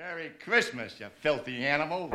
Merry Christmas, you filthy animal.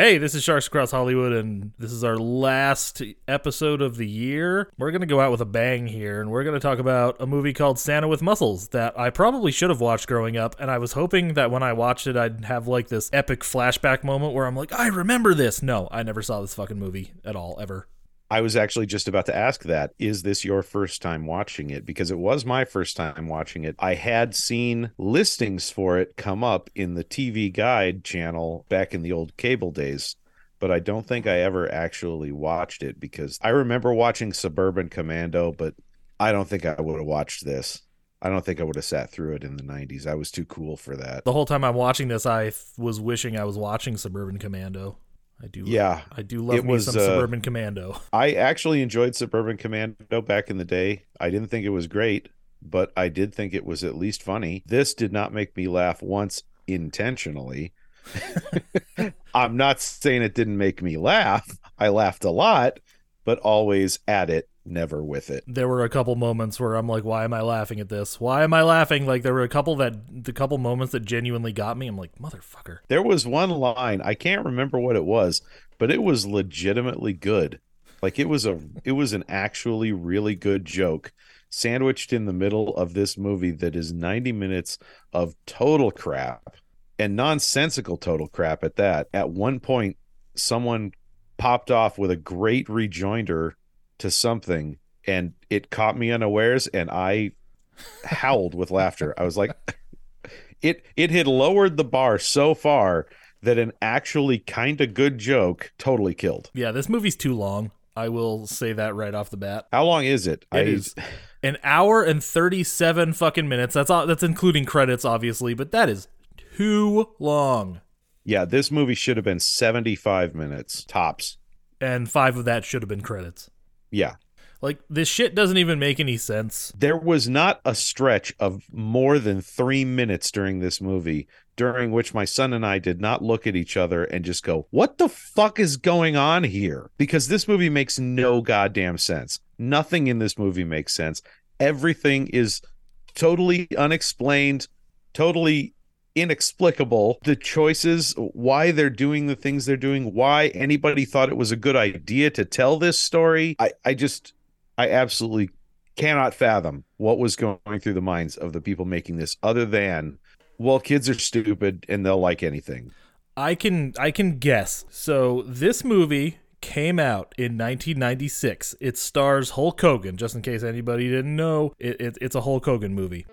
Hey, this is Sharks Across Hollywood, and this is our last episode of the year. We're going to go out with a bang here, and we're going to talk about a movie called Santa with Muscles that I probably should have watched growing up, and I was hoping that when I watched it, I'd have like this epic flashback moment where I'm like, I remember this. No, I never saw this fucking movie at all, ever. I was actually just about to ask that. Is this your first time watching it? Because it was my first time watching it. I had seen listings for it come up in the TV Guide channel back in the old cable days, but I don't think I ever actually watched it because I remember watching Suburban Commando, but I don't think I would have watched this. I don't think I would have sat through it in the 90s. I was too cool for that. The whole time I'm watching this, I was wishing I was watching Suburban Commando. I do. Yeah. I do love It me was, some uh, Suburban Commando. I actually enjoyed Suburban Commando back in the day. I didn't think it was great, but I did think it was at least funny. This did not make me laugh once intentionally. I'm not saying it didn't make me laugh. I laughed a lot, but always at it, never with it. there were a couple moments where I'm like, why am I laughing at this? Why am I laughing? Like there were a couple that the couple moments that genuinely got me. I'm like, motherfucker. There was one line, I can't remember what it was, but it was legitimately good. Like it was a it was an actually really good joke sandwiched in the middle of this movie that is 90 minutes of total crap and nonsensical total crap at that. At one point someone popped off with a great rejoinder to something and it caught me unawares and I howled with laughter. I was like it it had lowered the bar so far that an actually kind of good joke totally killed. Yeah, this movie's too long. I will say that right off the bat. How long is it? It is an hour and 37 fucking minutes. That's all that's including credits obviously, but that is too long. Yeah, this movie should have been 75 minutes tops. And 5 of that should have been credits. Yeah. Like this shit doesn't even make any sense. There was not a stretch of more than 3 minutes during this movie during which my son and I did not look at each other and just go, "What the fuck is going on here?" Because this movie makes no goddamn sense. Nothing in this movie makes sense. Everything is totally unexplained, totally inexplicable. The choices, why they're doing the things they're doing, why anybody thought it was a good idea to tell this story. I, I just, I absolutely cannot fathom what was going through the minds of the people making this, other than, well, kids are stupid and they'll like anything. I can I can guess. So this movie came out in 1996. It stars Hulk Hogan. Just in case anybody didn't know, it, it, it's a Hulk Hogan movie.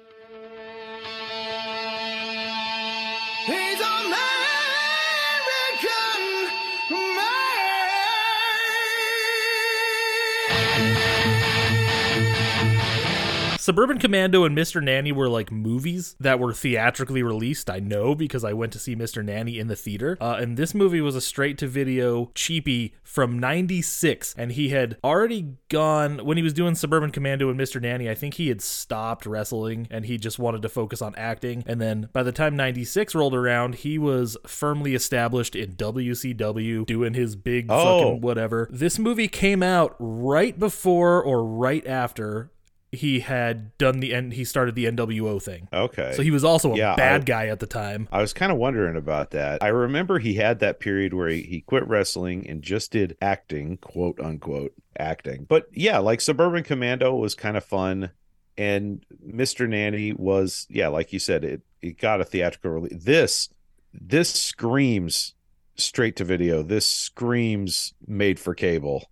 Suburban Commando and Mr. Nanny were like movies that were theatrically released. I know because I went to see Mr. Nanny in the theater. Uh, and this movie was a straight to video cheapie from 96. And he had already gone, when he was doing Suburban Commando and Mr. Nanny, I think he had stopped wrestling and he just wanted to focus on acting. And then by the time 96 rolled around, he was firmly established in WCW doing his big Oh. fucking whatever. This movie came out right before or right after he had done the end he started the NWO thing. Okay. So he was also a Yeah, bad I- guy at the time. I was kind of wondering about that. I remember he had that period where he, he quit wrestling and just did acting, quote unquote, acting. But yeah, like Suburban Commando was kind of fun. And Mr. Nanny was, yeah, like you said, it, it got a theatrical release. This, this screams straight to video. This screams made for cable.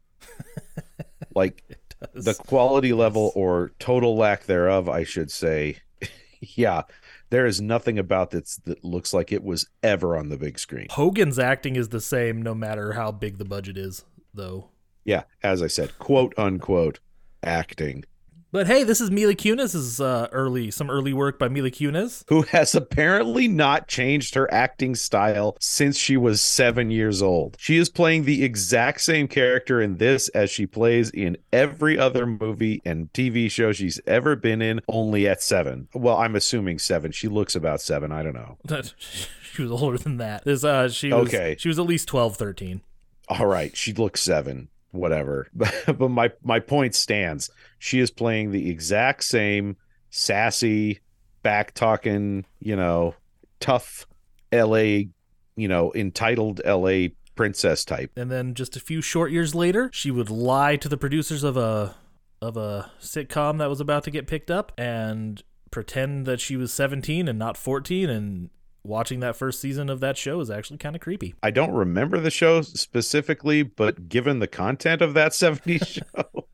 like the quality level or total lack thereof, I should say. yeah, there is nothing about this that looks like it was ever on the big screen. Hogan's acting is the same no matter how big the budget is, though. Yeah, as I said, quote unquote acting. But hey, this is Mila Kunis's uh, early, some early work by Mila Kunis. who has apparently not changed her acting style since she was seven years old. She is playing the exact same character in this as she plays in every other movie and TV show she's ever been in, only at seven. Well, I'm assuming seven. She looks about seven. I don't know. she was older than that. This, uh, she was, Okay. she was at least 12, 13. All right, she looks seven. Whatever. But, my my point stands. She is playing the exact same sassy, back talking, you know, tough LA, you know, entitled LA princess type. And then just a few short years later, she would lie to the producers of a of a sitcom that was about to get picked up and pretend that she was 17 and not 14 and watching that first season of that show is actually kind of creepy. I don't remember the show specifically, but given the content of that 70s show,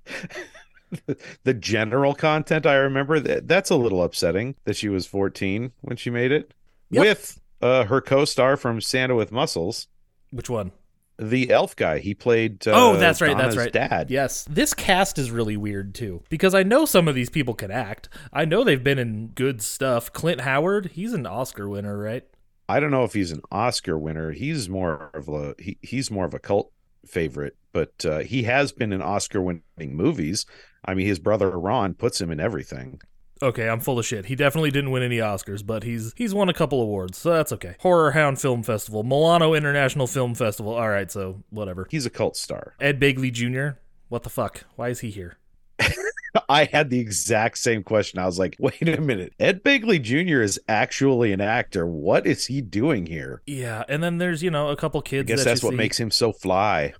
the general content I remember, that that's a little upsetting that she was 14 when she made it Yep. with uh, her co-star from Santa with Muscles, Which one? The elf guy. He played uh, oh, that's right. Donna's that's right. dad. Yes. This cast is really weird too because I know some of these people can act. I know they've been in good stuff. Clint Howard, he's an Oscar winner, right? I don't know if he's an Oscar winner. He's more of a he, he's more of a cult favorite, but uh, he has been in Oscar-winning movies. I mean, his brother Ron puts him in everything. Okay, I'm full of shit. He definitely didn't win any Oscars, but he's he's won a couple awards, so that's okay. Horror Hound Film Festival, Milano International Film Festival. All right, so whatever. He's a cult star. Ed Begley Jr. What the fuck? Why is he here? I had the exact same question. I was like, wait a minute. Ed Begley Jr. is actually an actor. What is he doing here? Yeah, and then there's you know a couple kids. I guess that that's what see. makes him so fly.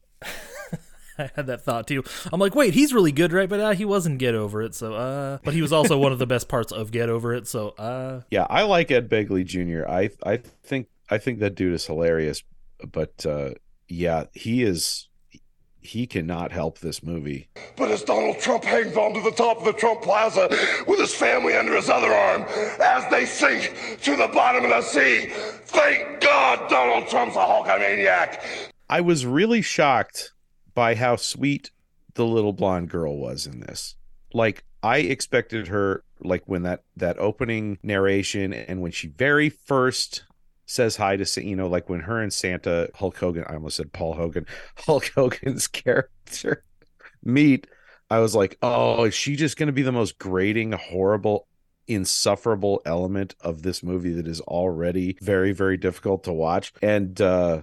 I had that thought too. I'm like, wait, he's really good, right? But uh, he wasn't Get Over It, so uh. But he was also one of the best parts of Get Over It, so uh. Yeah, I like Ed Begley Jr. I I think I think that dude is hilarious, but uh yeah, he is he cannot help this movie. But as Donald Trump hangs on to the top of the Trump Plaza with his family under his other arm, as they sink to the bottom of the sea, thank God Donald Trump's a Hulkamaniac. I was really shocked by how sweet the little blonde girl was in this. Like I expected her like when that that opening narration and when she very first says hi to you know like when her and Santa Hulk Hogan I almost said Paul Hogan Hulk Hogan's character meet I was like oh is she just going to be the most grating horrible insufferable element of this movie that is already very very difficult to watch and uh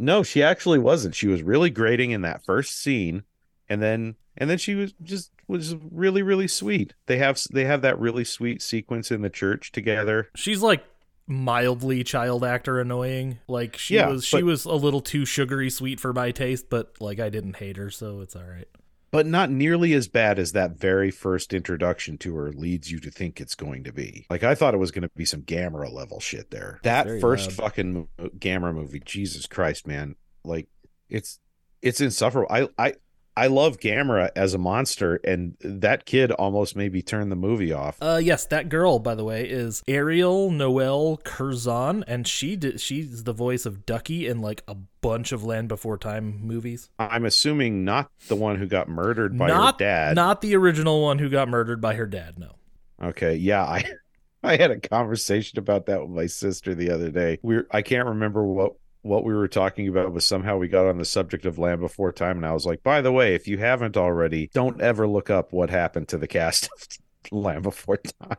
no, she actually wasn't. She was really grating in that first scene, and then and then she was just was really really sweet. They have they have that really sweet sequence in the church together. She's like mildly child actor annoying. Like she Yeah, was she but- was a little too sugary sweet for my taste, but like I didn't hate her, so it's all right. But not nearly as bad as that very first introduction to her leads you to think it's going to be. Like I thought it was going to be some Gamera level shit there. That very first loud. fucking Gamera movie, Jesus Christ, man! Like it's it's insufferable. I I I love Gamera as a monster, and that kid almost made me turn the movie off. Uh yes, that girl by the way is Aria Noelle Curzon and she did she's the voice of Ducky in like a bunch of Land Before Time movies. I'm assuming not the one who got murdered by not her dad. not the original one who got murdered by her dad, no. okay, yeah, I I had a conversation about that with my sister the other day. We're I can't remember what what we were talking about, was somehow we got on the subject of Land Before Time, and I was like, by the way, if you haven't already, don't ever look up what happened to the cast of Land Before Time.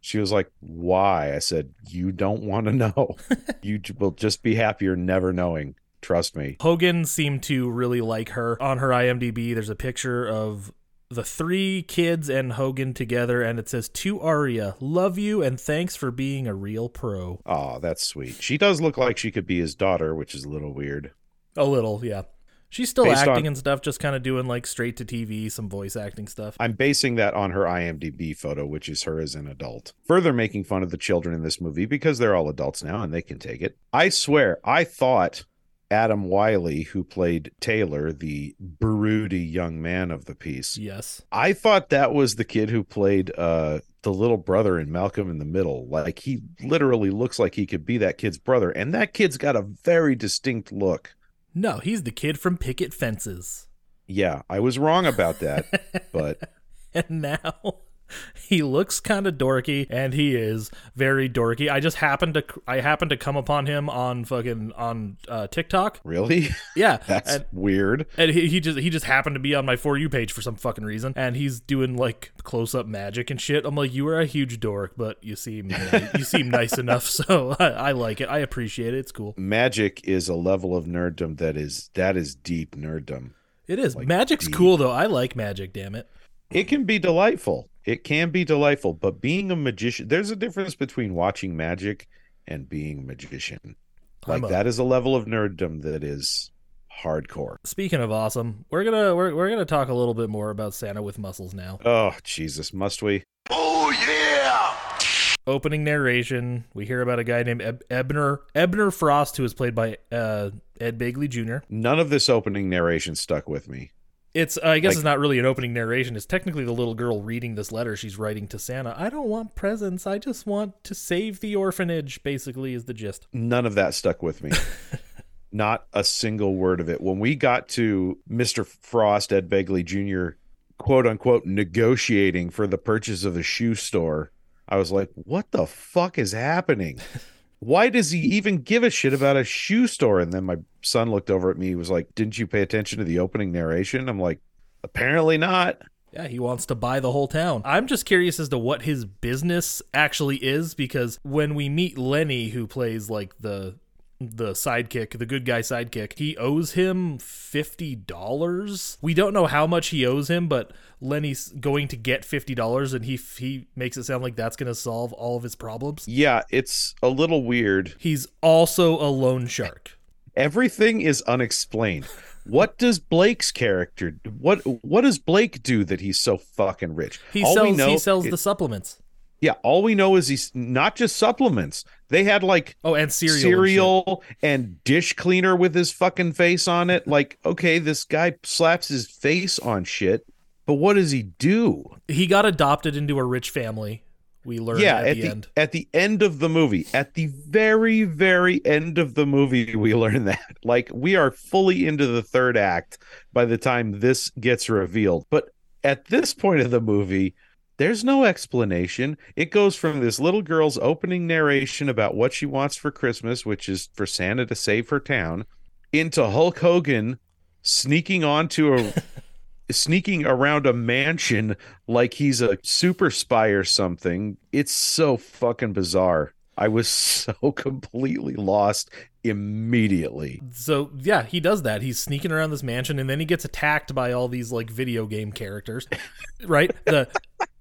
She was like, "Why?" I said, "You don't want to know. you will just be happier never knowing. Trust me." Hogan seemed to really like her. On her IMDb, there's a picture of the three kids and Hogan together, and it says to Aria, "Love you and thanks for being a real pro." Oh, that's sweet. She does look like she could be his daughter, which is a little weird. A little, yeah. She's still Based acting on- and stuff, just kind of doing like straight to TV, some voice acting stuff. I'm basing that on her IMDb photo, which is her as an adult. Further making fun of the children in this movie because they're all adults now and they can take it. I swear, I thought Adam Wylie, who played Taylor, the broody young man of the piece, Yes. I thought that was the kid who played uh the little brother in Malcolm in the Middle. Like he literally looks like he could be that kid's brother, and that kid's got a very distinct look. No, he's the kid from Picket Fences. Yeah, I was wrong about that, but and now he looks kind of dorky and he is very dorky i just happened to i happened to come upon him on fucking on uh, tiktok Really? yeah That's and, weird. and he, he just he just happened to be on my for you page for some fucking reason and he's doing like close up magic and shit i'm like you are a huge dork but you seem you seem nice enough so I, I like it i appreciate it it's cool Magic is a level of nerddom that is that is deep nerddom. it is Like magic's deep. cool though i like magic damn it It can be delightful. It can be delightful, but being a magician, there's a difference between watching magic and being a magician. Like a- that is a level of nerddom that is hardcore. Speaking of awesome, we're gonna we're, we're gonna talk a little bit more about Santa with muscles now. Oh, Jesus, must we? Oh yeah! Opening narration, we hear about a guy named Eb- Ebner Ebner Frost, who is played by uh, Ed Begley Jr. None of this opening narration stuck with me. It's uh, I guess Like- it's not really an opening narration. It's technically the little girl reading this letter she's writing to Santa. I don't want presents. I just want to save the orphanage. Basically, is the gist. None of that stuck with me. Not a single word of it. When we got to Mr. Frost, Ed Begley Jr., quote unquote, negotiating for the purchase of the shoe store, I was like, what the fuck is happening? Why does he even give a shit about a shoe store? And then my son looked over at me. He was like, Didn't you pay attention to the opening narration? I'm like, Apparently not. Yeah, he wants to buy the whole town. I'm just curious as to what his business actually is because when we meet Lenny, who plays like the the sidekick, the good guy sidekick, he owes him fifty dollars. We don't know how much he owes him, but Lenny's going to get fifty dollars, and he he makes it sound like that's going to solve all of his problems. Yeah, it's a little weird. He's also a loan shark. everything is unexplained. What does Blake's character what what does Blake do that he's so fucking rich? He All we sells know he sells is- the supplements. Yeah, all we know is he's not just supplements. They had like Oh, and cereal. and cereal and dish cleaner with his fucking face on it. Like, okay, this guy slaps his face on shit, but what does he do? He got adopted into a rich family. We learn yeah, at, at the, the end. at the end of the movie, at the very very end of the movie, we learn that. Like we are fully into the third act by the time this gets revealed. But at this point of the movie, there's no explanation. It goes from this little girl's opening narration about what she wants for Christmas, which is for Santa to save her town, into Hulk Hogan sneaking onto a sneaking around a mansion like he's a super spy or something. It's so fucking bizarre. I was so completely lost immediately. So yeah, he does that. He's sneaking around this mansion, and then he gets attacked by all these like video game characters, right? The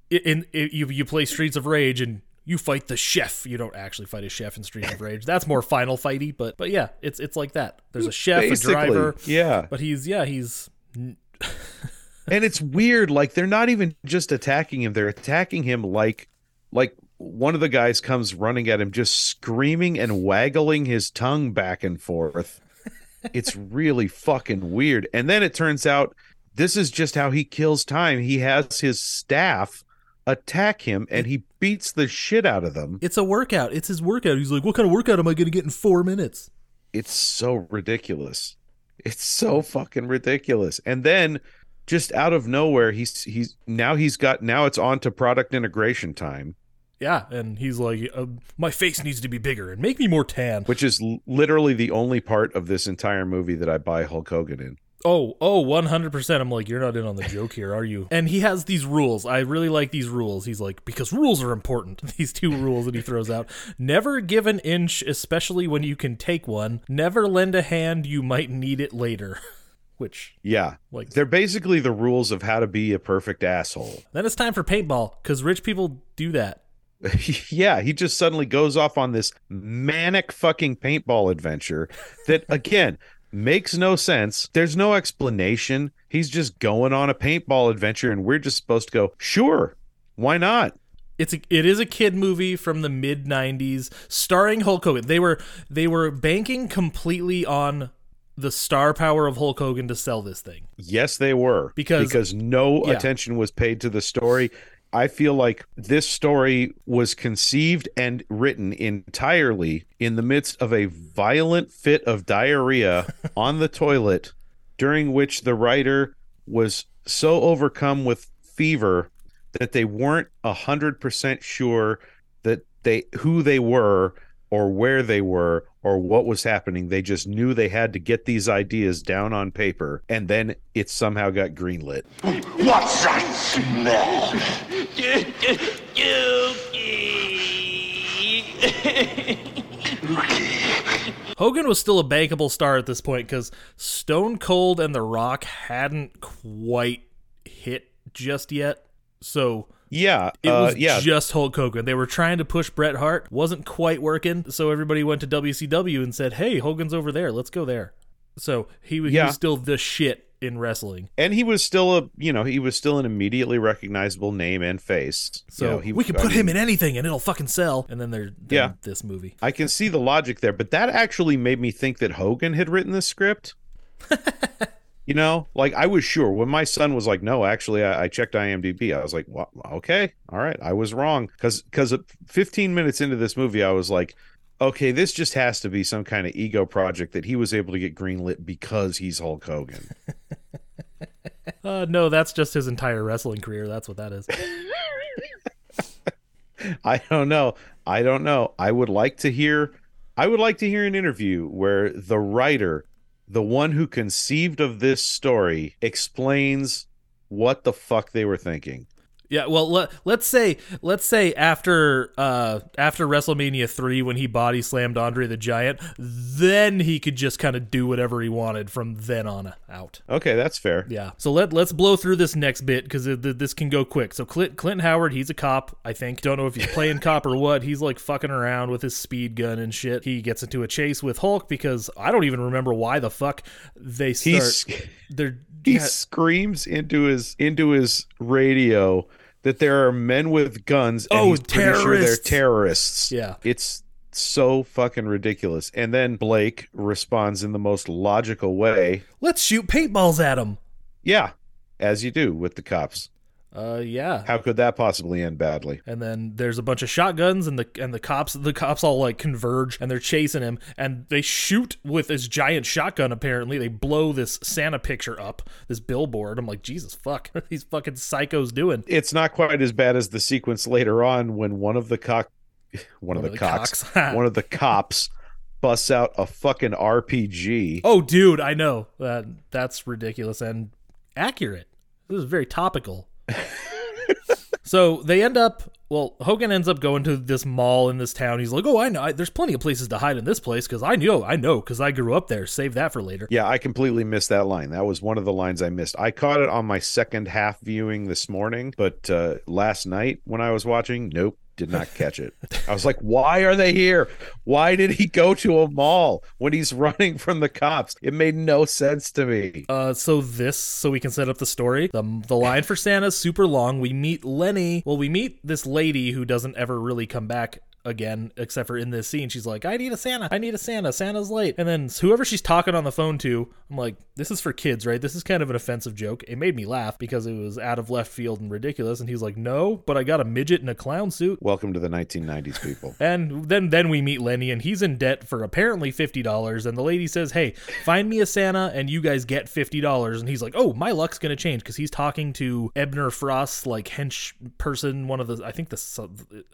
in, in you you play Streets of Rage and you fight the chef. You don't actually fight a chef in Streets of Rage. That's more Final Fighty, but but yeah, it's it's like that. There's a chef, Basically, a driver, yeah. but he's yeah he's And it's weird like they're not even just attacking him, they're attacking him like like one of the guys comes running at him just screaming and waggling his tongue back and forth. It's really fucking weird. And then it turns out this is just how he kills time. He has his staff attack him and he beats the shit out of them. it's a workout. It's his workout. He's like, what kind of workout am I going to get in four minutes? It's so ridiculous. It's so fucking ridiculous. And then just out of nowhere, he's he's now he's got now it's on to product integration time, Yeah, and he's like, uh, my face needs to be bigger and make me more tan. which is literally the only part of this entire movie that I buy Hulk Hogan in. Oh, oh, 100%. I'm like, you're not in on the joke here, are you? And he has these rules. I really like these rules. He's like, because rules are important. These two rules that he throws out. Never give an inch, especially when you can take one. Never lend a hand, you might need it later. Which, Yeah, like, they're basically the rules of how to be a perfect asshole. then it's time for paintball, because rich people do that. yeah, he just suddenly goes off on this manic fucking paintball adventure that again makes no sense. There's no explanation. He's just going on a paintball adventure and we're just supposed to go, "Sure. Why not?" It's a, it is a kid movie from the mid '90s, starring Hulk Hogan. They were they were banking completely on the star power of Hulk Hogan to sell this thing. Yes, they were. Because- because no yeah. attention was paid to the story. I feel like this story was conceived and written entirely in the midst of a violent fit of diarrhea on the toilet, during which the writer was so overcome with fever that they weren't a hundred percent sure that they who they were or where they were or what was happening. They just knew they had to get these ideas down on paper, and then it somehow got greenlit. What's that smell? Hogan was still a bankable star at this point because Stone Cold and The Rock hadn't quite hit just yet. So Yeah, it uh, was yeah. just Hulk Hogan. They were trying to push Bret Hart, wasn't quite working. So everybody went to WCW and said, "Hey, Hogan's over there. Let's go there." So he, was- he Yeah. was still the shit in wrestling. and he was still a you know he was still an immediately recognizable name and face. So You know, he, we can I put him in anything and it'll fucking sell. And then they're Yeah. this movie. I can see the logic there, but that actually made me think that Hogan had written the script. you know, like I was sure when my son was like, "No, actually, I, I checked IMDb." I was like, well, "Okay, all right, I was wrong." Because because 15 minutes into this movie, I was like, "Okay, this just has to be some kind of ego project that he was able to get greenlit because he's Hulk Hogan." Uh, no, that's just his entire wrestling career. That's what that is. I don't know. I don't know. I would like to hear I would like to hear an interview where the writer, the one who conceived of this story, explains what the fuck they were thinking. Yeah, well, let, let's say let's say after uh after WrestleMania 3 when he body slammed Andre the Giant, then he could just kind of do whatever he wanted from then on out. Okay, that's fair. Yeah. So let let's blow through this next bit cuz this can go quick. So Clint, Clinton Howard, he's a cop, I think. Don't know if he's playing cop or what. He's like fucking around with his speed gun and shit. He gets into a chase with Hulk because I don't even remember why the fuck they start He's they're he yeah, screams into his into his radio that there are men with guns and Oh, pretty sure they're terrorists. terrorists. Yeah. It's so fucking ridiculous. And then Blake responds in the most logical way. let's shoot paintballs at him. Yeah, as you do with the cops. Uh yeah. How could that possibly end badly? and then there's a bunch of shotguns and the and the cops the cops all like converge and they're chasing him and they shoot with this giant shotgun apparently they blow this santa picture up this billboard i'm like jesus fuck what are these fucking psychos doing It's not quite as bad as the sequence later on when one of the cock one, of the, cocks, cocks. one of the cops busts out a fucking RPG. oh dude i know that that's ridiculous and accurate this is very topical so they end up well hogan ends up going to this mall in this town he's like oh i know I, there's plenty of places to hide in this place because i know i know because i grew up there save that for later Yeah, I completely missed that line. That was one of the lines I missed. I caught it on my second half viewing this morning, but uh, last night when I was watching, nope, did not catch it. I was like, why are they here? Why did he go to a mall when he's running from the cops? It made no sense to me. Uh, so this, so we can set up the story. The the line for Santa's super long. We meet Lenny. Well, we meet this lady who doesn't ever really come back again, except for in this scene. She's like, "I need a Santa. I need a Santa. Santa's late." And then whoever she's talking on the phone to, I'm like, "This is for kids, right? This is kind of an offensive joke." It made me laugh because it was out of left field and ridiculous. And he's like, "No, but I got a midget in a clown suit." Welcome to the 1990s, people. And then then we meet Lenny and he's in debt for apparently fifty dollars. And the lady says, "Hey, find me a Santa and you guys get fifty dollars." And he's like, "Oh, my luck's gonna change because he's talking to Ebner Frost, like hench person, one of the I think the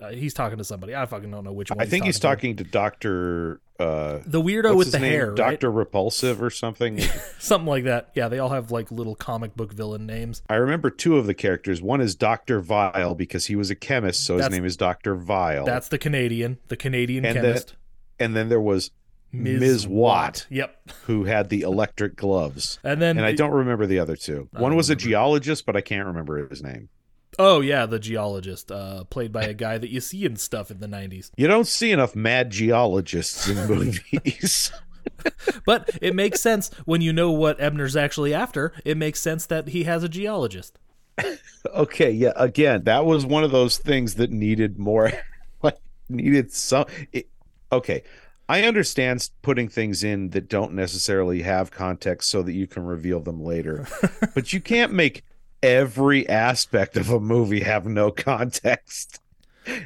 uh, he's talking to somebody. I fucking don't know which one. I think he's to. talking to Doctor. Uh, the weirdo with the name? hair, right? Doctor Repulsive or something. something like that. Yeah, they all have like little comic book villain names. I remember two of the characters. One is Doctor Vile because he was a chemist, so his name is Doctor Vile. That's the Canadian, the Canadian And then- chemist, and then there was Ms. Watt, Yep. who had the electric gloves. And then And I don't remember the other two. I One was a geologist, but I can't remember his name. Oh yeah, the geologist, uh, played by a guy that you see in stuff in the '90s. You don't see enough mad geologists in movies. But it makes sense when you know what Ebner's actually after. It makes sense that he has a geologist. okay, yeah, again, that was one of those things that needed more like needed some it, okay. I understand putting things in that don't necessarily have context so that you can reveal them later. but you can't make every aspect of a movie have no context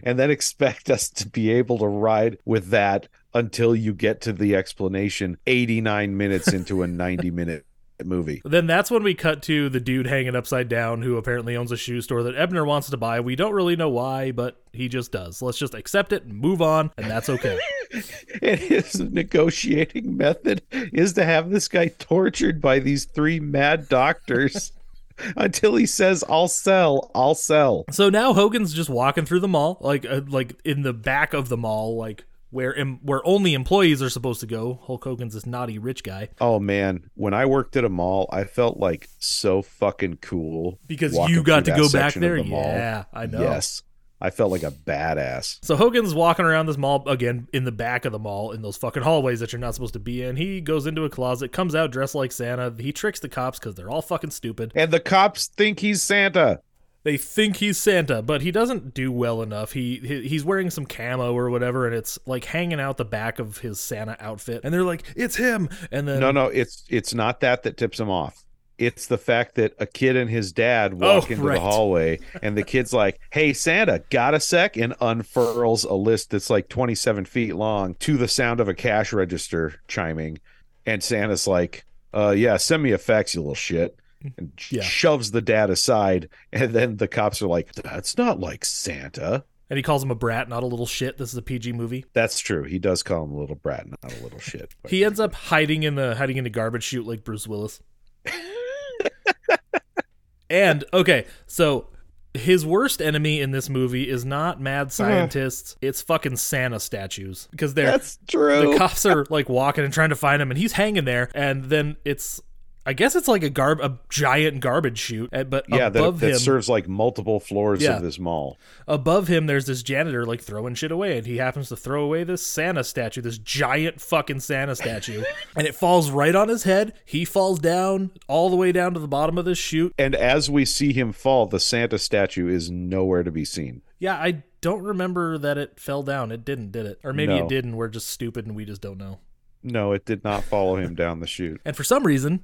and then expect us to be able to ride with that until you get to the explanation 89 minutes into a 90 minute movie. Then that's when we cut to the dude hanging upside down who apparently owns a shoe store that Ebner wants to buy. We don't really know why, but he just does. Let's just accept it and move on, and that's okay. And his negotiating method is to have this guy tortured by these three mad doctors until he says, "I'll sell, I'll sell." so now Hogan's just walking through the mall, like uh, like in the back of the mall, like where em- where only employees are supposed to go. Hulk Hogan's this naughty rich guy Oh man, when I worked at a mall, I felt like so fucking cool because you got to go back there. the. Yeah, I know. Yes, I felt like a badass. So Hogan's walking around this mall again in the back of the mall in those fucking hallways that you're not supposed to be in. He goes into a closet, comes out dressed like Santa. He tricks the cops because they're all fucking stupid. And the cops think he's Santa. They think he's Santa, but he doesn't do well enough. He, he he's wearing some camo or whatever, and it's like hanging out the back of his Santa outfit. And they're like, "It's him!" And then No, no, it's it's not that that tips him off. It's the fact that a kid and his dad walk Oh, into right. the hallway, and the kid's like, "Hey, Santa, got a sec?" and unfurls a list that's like twenty-seven feet long to the sound of a cash register chiming, and Santa's like, "Uh, yeah, send me a fax, you little shit." And Yeah. shoves the dad aside, and then the cops are like, "That's not like Santa." and he calls him a brat, not a little shit. This is a PG movie. That's true. He does call him a little brat, not a little shit. but- He ends up hiding in the hiding in a garbage chute like Bruce Willis. and okay, so his worst enemy in this movie is not mad scientists; it's fucking Santa statues because they're That's true. the cops are like walking and trying to find him, and he's hanging there, and then it's. I guess it's like a garb, a giant garbage chute, uh, but yeah, that, above that him, serves like multiple floors Yeah. of this mall. above him there's this janitor like throwing shit away and he happens to throw away this santa statue this giant fucking santa statue and it falls right on his head he falls down all the way down to the bottom of this chute And as we see him fall, the Santa statue is nowhere to be seen. yeah i don't remember that it fell down it didn't did it or maybe No. it did and we're just stupid and we just don't know No, it did not follow him down the chute. and for some reason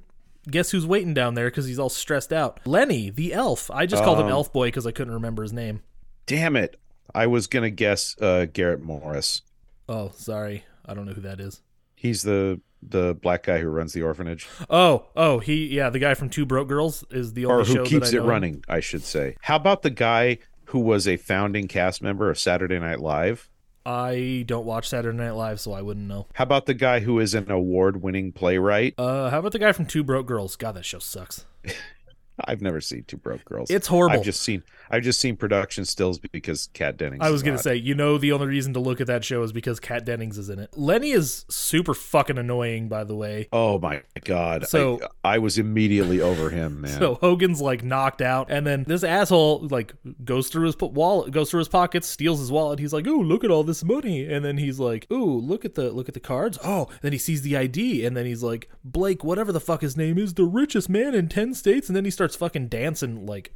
guess who's waiting down there because he's all stressed out lenny the elf i just called him Um, elf boy because i couldn't remember his name Damn it. I was going to guess uh, Garrett Morris. oh sorry i don't know who that is He's the the black guy who runs the orphanage oh oh he yeah the guy from two broke girls is the only or who show keeps that I it him. running, I should say. How about the guy who was a founding cast member of Saturday Night Live? I don't watch Saturday Night Live, so I wouldn't know. How about the guy who is an award-winning playwright? Uh, how about the guy from Two Broke Girls? God, that show sucks. I've never seen Two Broke Girls. It's horrible. I've just seen I've just seen production stills because Kat Dennings. I was gonna hot. say, you know, the only reason to look at that show is because Kat Dennings is in it. Lenny is super fucking annoying, by the way. Oh my god! So- I, I was immediately over him, man. So Hogan's like knocked out, and then this asshole like goes through his wallet, goes through his pockets, steals his wallet. He's like, "Ooh, look at all this money!" And then he's like, "Ooh, look at the look at the cards." Oh, then he sees the ID, and then he's like, "Blake, whatever the fuck his name is, the richest man in ten states." And then he starts fucking dancing like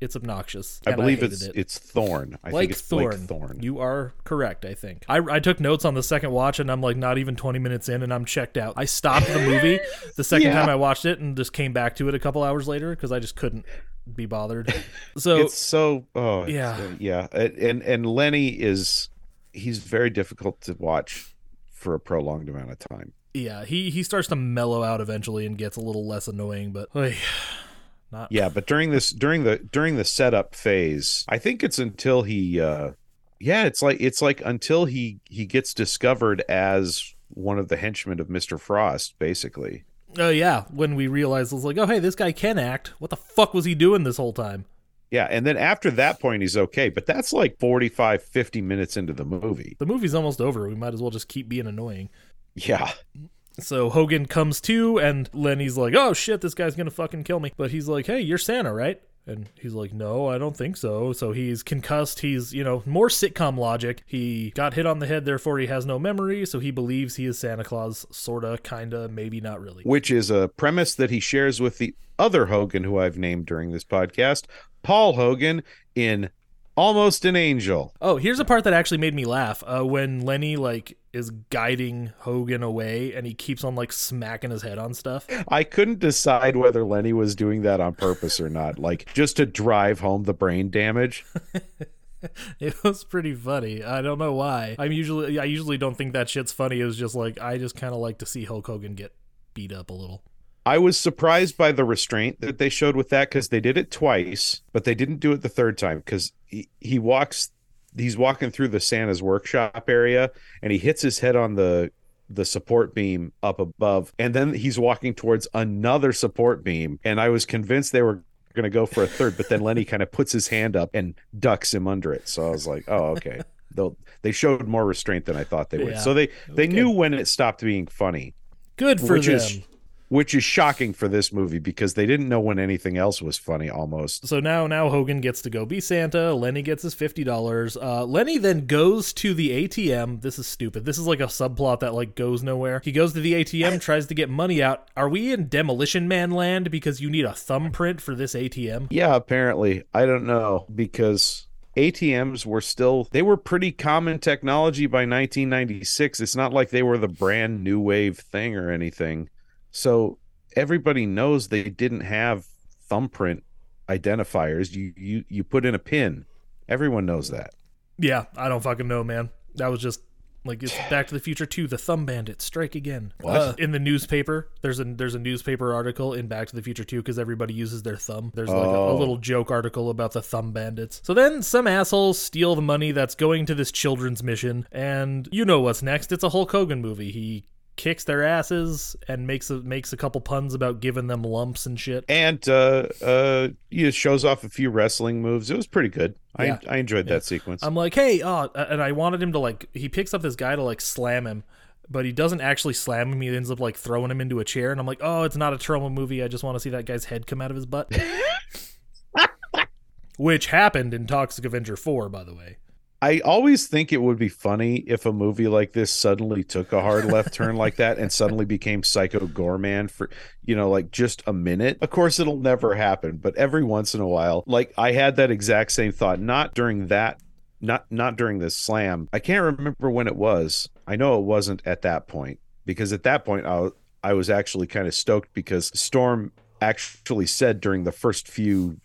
it's obnoxious. I believe hated it's it. it's Thorn. I Blake think it's Thorne. Blake Thorn. You are correct, I think. I, I took notes on the second watch and I'm like not even 20 minutes in and I'm checked out. I stopped the movie the second Yeah. time I watched it and just came back to it a couple hours later because I just couldn't be bothered. So it's so oh Yeah. uh, yeah. And and Lenny is he's very difficult to watch for a prolonged amount of time. yeah, he, he starts to mellow out eventually and gets a little less annoying, but oy, not Yeah, but during this during the during the setup phase, I think it's until he uh yeah, it's like it's like until he he gets discovered as one of the henchmen of Mr. Frost, basically. Oh yeah, when we realize it's like, oh hey, this guy can act. What the fuck was he doing this whole time? Yeah, and then after that point he's okay, but that's like 45 50 minutes into the movie. The movie's almost over. We might as well just keep being annoying. Yeah. So Hogan comes to, and Lenny's like, "Oh shit, this guy's gonna fucking kill me." But he's like, "Hey, you're Santa, right?" And he's like, "No, I don't think so." So he's concussed. He's you know more sitcom logic. He got hit on the head, therefore he has no memory. So he believes he is Santa Claus, sorta, kinda, maybe not really. which is a premise that he shares with the other Hogan who I've named during this podcast, Paul Hogan in Almost an Angel. Oh, here's a part that actually made me laugh. Uh, when Lenny like is guiding Hogan away, and he keeps on like smacking his head on stuff. I couldn't decide whether Lenny was doing that on purpose or not, like just to drive home the brain damage. It was pretty funny. I don't know why. I'm usually I usually don't think that shit's funny. It was just like I just kind of like to see Hulk Hogan get beat up a little. I was surprised by the restraint that they showed with that because they did it twice, but they didn't do it the third time because he, he walks, he's walking through the Santa's workshop area and he hits his head on the the support beam up above and then he's walking towards another support beam and I was convinced they were going to go for a third but then Lenny kind of puts his hand up and ducks him under it so I was like oh okay They'll, they showed more restraint than I thought they would Yeah. so they they knew when it stopped being funny Good for which them. is which is shocking for this movie because they didn't know when anything else was funny almost So now, now Hogan gets to go be Santa. Lenny gets his fifty dollars. Uh, Lenny then goes to the ATM. This is stupid. This is like a subplot that like goes nowhere. He goes to the ATM, tries to get money out. Are we in Demolition Man land because you need a thumbprint for this ATM? yeah apparently i don't know because atms were still they were pretty common technology by 1996 it's not like they were the brand new wave thing or anything so everybody knows they didn't have thumbprint identifiers you you you put in a pin everyone knows that Yeah, I don't fucking know, man. That was just like it's Back to the Future 2, the Thumb Bandit strike again. What? Uh, in the newspaper, there's a there's a newspaper article in Back to the Future 2 because everybody uses their thumb. There's like a, a Oh. little joke article about the Thumb Bandits. So then some assholes steal the money that's going to this children's mission, and you know what's next? It's a Hulk Hogan movie. He kicks their asses and makes a makes a couple puns about giving them lumps and shit. and uh uh he shows off a few wrestling moves it was pretty good Yeah. i i enjoyed that sequence I'm like, hey, oh, and I wanted him to like. He picks up this guy to like slam him, but he doesn't actually slam him. He ends up like throwing him into a chair, and I'm like, oh, it's not a trauma movie. I just want to see that guy's head come out of his butt. Which happened in Toxic Avenger 4, by the way. I always think it would be funny if a movie like this suddenly took a hard left turn like that and suddenly became Psycho Goreman for, you know, like just a minute. Of course, it'll never happen, but every once in a while, like I had that exact same thought, not during that, not not during this slam. I can't remember when it was. I know it wasn't at that point because at that point I, I was actually kind of stoked because Storm actually said during the first few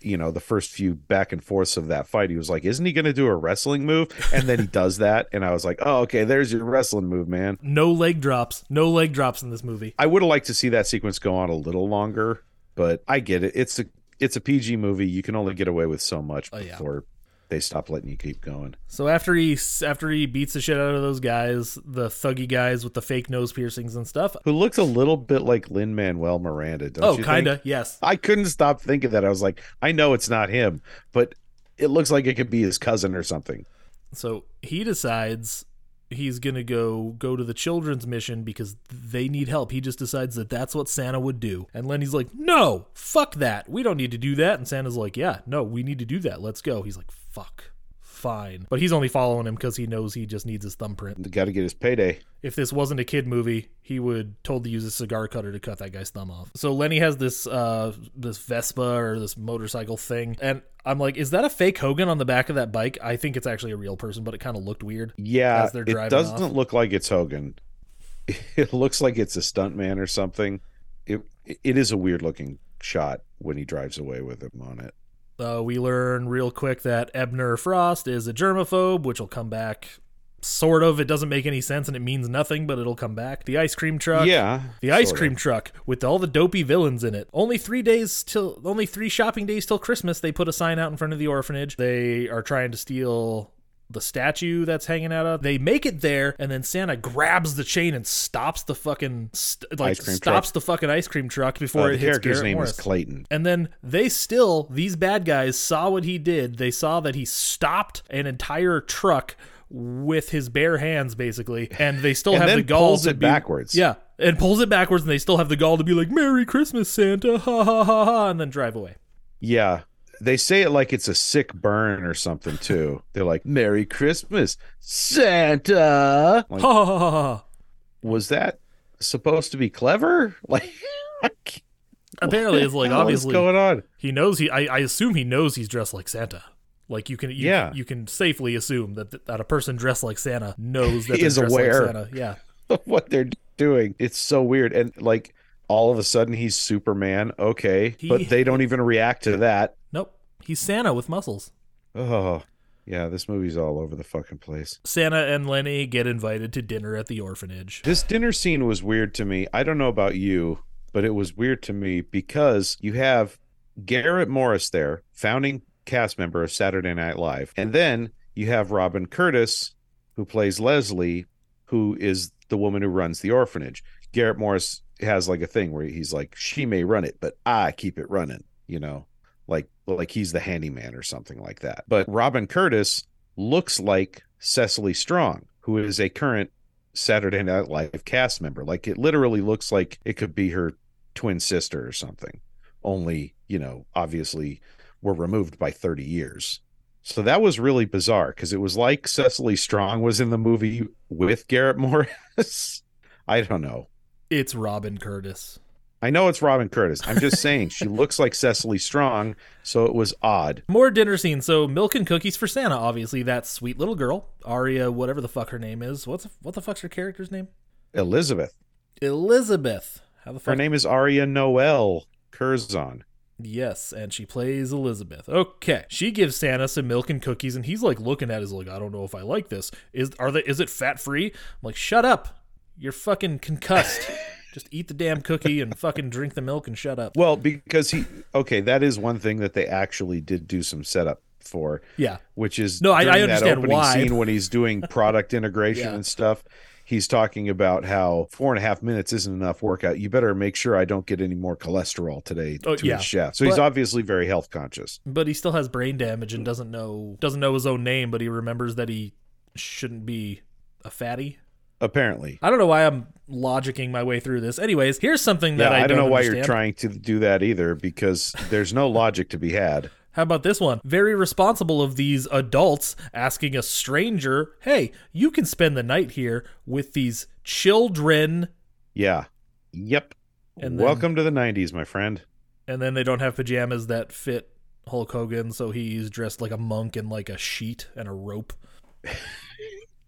you know the first few back and forths of that fight he was like isn't he going to do a wrestling move and then he does that and i was like oh okay there's your wrestling move man No leg drops. No leg drops in this movie. i would have liked to see that sequence go on a little longer but i get it it's a it's a pg movie you can only get away with so much Oh, yeah. before they stop letting you keep going So after he after he beats the shit out of those guys, the thuggy guys with the fake nose piercings and stuff. who looks a little bit like lin manuel miranda don't oh, you think? kinda, yes. I couldn't stop thinking that. I was like, I know it's not him, but it looks like it could be his cousin or something. So he decides he's gonna go go to the children's mission because they need help. He just decides that that's what Santa would do. And Lenny's like, "No, fuck that. We don't need to do that." And Santa's like, "Yeah, no, we need to do that. Let's go." He's like, "Fuck." Fine. But he's only following him because he knows he just needs his thumbprint. Got to get his payday. If this wasn't a kid movie, he would totally use a cigar cutter to cut that guy's thumb off. So Lenny has this uh this Vespa or this motorcycle thing, and I'm like, is that a fake Hogan on the back of that bike? I think it's actually a real person, but it kind of looked weird. Yeah, it doesn't off. look like it's Hogan. It looks like it's a stuntman or something. It it is a weird looking shot when he drives away with him on it. Uh, we learn real quick that Ebner Frost is a germaphobe, which will come back. Sort of. It doesn't make any sense and it means nothing, but it'll come back. The ice cream truck. yeah, The ice cream of. truck with all the dopey villains in it. Only three days till, only three shopping days till Christmas. They put a sign out in front of the orphanage. They are trying to steal the statue that's hanging out of. They make it there, and then Santa grabs the chain and stops the fucking st- like stops truck. the fucking ice cream truck Uh, before the it hits character's Garrett name Morris. is Clayton. And then they still, these bad guys saw what he did. They saw that he stopped an entire truck with his bare hands, basically, and they still And have the gall pulls to it be- backwards. Yeah, and pulls it backwards, and they still have the gall to be like "Merry Christmas, Santa!" Ha ha ha ha, and then drive away. Yeah. They say it like it's a sick burn or something too. They're like, "Merry Christmas, Santa." Like, was that supposed to be clever? Like, Apparently, it's like obviously going on? he knows he. I, I assume he knows he's dressed like Santa. Like you can, you, Yeah. you can safely assume that that a person dressed like Santa knows that He is aware. like Santa. Yeah. of what they're doing. It's so weird. And like all of a sudden he's Superman. Okay. He- but they don't even react to that. He's Santa with muscles. Oh. Yeah, this movie's all over the fucking place. Santa and Lenny get invited to dinner at the orphanage. This dinner scene was weird to me. I don't know about you, but it was weird to me because you have Garrett Morris there, founding cast member of Saturday Night Live, and then you have Robin Curtis, who plays Leslie, who is the woman who runs the orphanage. Garrett Morris has like a thing where he's like, she may run it, but I keep it running, you know, like like he's the handyman or something like that. But Robin Curtis looks like Cecily Strong, who is a current Saturday Night Live cast member. Like it literally looks like it could be her twin sister or something. Only, you know, obviously were removed by 30 years. So that was really bizarre because it was like Cecily Strong was in the movie with Garrett Morris. I don't know. It's Robin Curtis. I know it's Robin Curtis. I'm just saying she looks like Cecily Strong, so it was odd. More dinner scenes. So milk and cookies for Santa. Obviously, that sweet little girl, Aria, whatever the fuck her name is. What's what the fuck's her character's name? Elizabeth. Elizabeth. How the fuck? Her name is Aria Noelle Curzon. Yes, and she plays Elizabeth. Okay, she gives Santa some milk and cookies, and he's like looking at, it, is like, I don't know if I like this. Is are they? Is it fat free? I'm like, shut up. You're fucking concussed. Just eat the damn cookie and fucking drink the milk and shut up. Well, because he okay, that is one thing that they actually did do some setup for, Yeah, which is No, I- I understand why. scene when he's doing product integration Yeah. and stuff. He's talking about how four and a half minutes isn't enough workout. You better make sure I don't get any more cholesterol today Oh, to yeah. his chef. So he's obviously very health conscious. but he still has brain damage and doesn't know doesn't know his own name, but he remembers that he shouldn't be a fatty. Apparently. I don't know why I'm logicking my way through this. Anyways, here's something Yeah, that I, I, don't know why understand. you're trying to do that either because there's no logic to be had. How about this one? Very responsible of these adults asking a stranger, "Hey, you can spend the night here with these children." Yeah. Yep. And then- Welcome to the 90s, my friend. And then they don't have pajamas that fit Hulk Hogan, so he's dressed like a monk in like a sheet and a rope.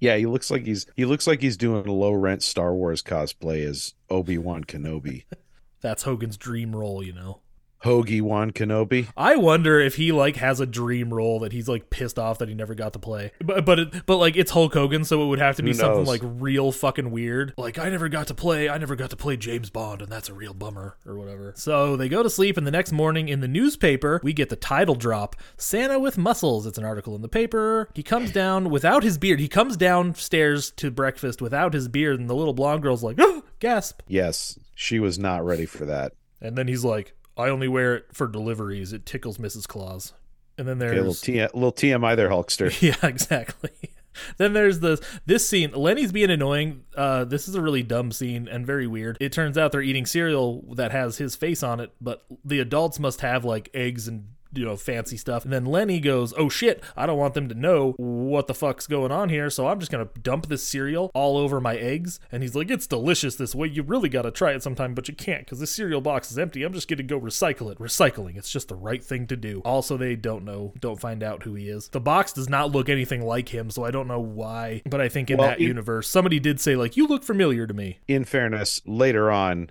Yeah, he looks like he's he looks like he's doing a low rent Star Wars cosplay as Obi Wan Kenobi, That's Hogan's dream role, you know. Hoagie Wan Kenobi. I wonder if he like has a dream role that he's like pissed off that he never got to play. But but it, but like it's Hulk Hogan, so it would have to be something like real fucking weird. Like I never got to play, I never got to play James Bond, and that's a real bummer or whatever. So they go to sleep, and the next morning in the newspaper we get the title drop: Santa with muscles. It's an article in the paper. He comes down without his beard. He comes downstairs to breakfast without his beard, and the little blonde girl's like, oh, gasp. Yes, she was not ready for that. And then he's like, I only wear it for deliveries. It tickles Mrs. Claus. And then Okay, a little, there's T- little TMI there, Hulkster. yeah, exactly. then there's this this scene. Lenny's being annoying. Uh, this is a really dumb scene and very weird. It turns out they're eating cereal that has his face on it, but the adults must have like eggs and you know fancy stuff. And then Lenny goes, "Oh shit! I don't want them to know what the fuck's going on here, so I'm just gonna dump this cereal all over my eggs." And he's like, "It's delicious this way. You really gotta try it sometime, but you can't because the cereal box is empty. I'm just gonna go recycle it. Recycling. It's just the right thing to do." Also, they don't know, don't find out who he is. The box does not look anything like him, so I don't know why. But I think in Well, that it- universe, somebody did say like, "You look familiar to me." In fairness, later on,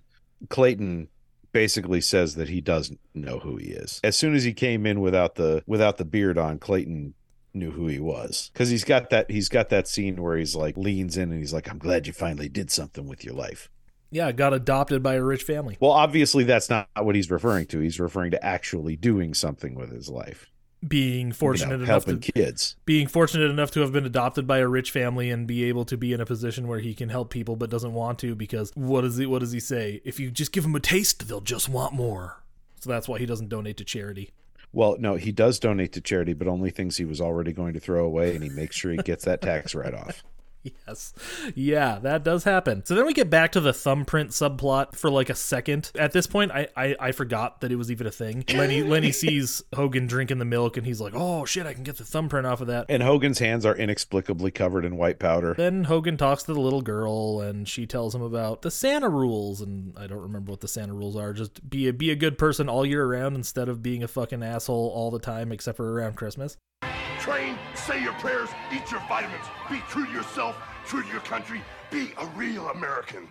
Clayton basically says that he doesn't know who he is. As soon as he came in without the without the beard on, Clayton knew who he was because he's got that he's got that scene where he's like leans in and he's like, "I'm glad you finally did something with your life." Yeah, got adopted by a rich family. Well, obviously that's not what he's referring to. He's referring to actually doing something with his life. Being You fortunate know, enough to kids. being fortunate enough to have been adopted by a rich family and be able to be in a position where he can help people but doesn't want to because what does he what does he say? If you just give them a taste, they'll just want more. So that's why he doesn't donate to charity. Well, no, he does donate to charity, but only things he was already going to throw away, and he makes sure he gets that tax write off. Yes. Yeah, that does happen. So then we get back to the thumbprint subplot for like a second. At this point, I, I, I forgot that it was even a thing. Lenny Lenny sees Hogan drinking the milk and he's like, Oh shit, I can get the thumbprint off of that. And Hogan's hands are inexplicably covered in white powder. Then Hogan talks to the little girl and she tells him about the Santa rules and I don't remember what the Santa rules are. Just be a be a good person all year round instead of being a fucking asshole all the time except for around Christmas. Train, say your prayers, eat your vitamins, be true to yourself, true to your country, be a real American.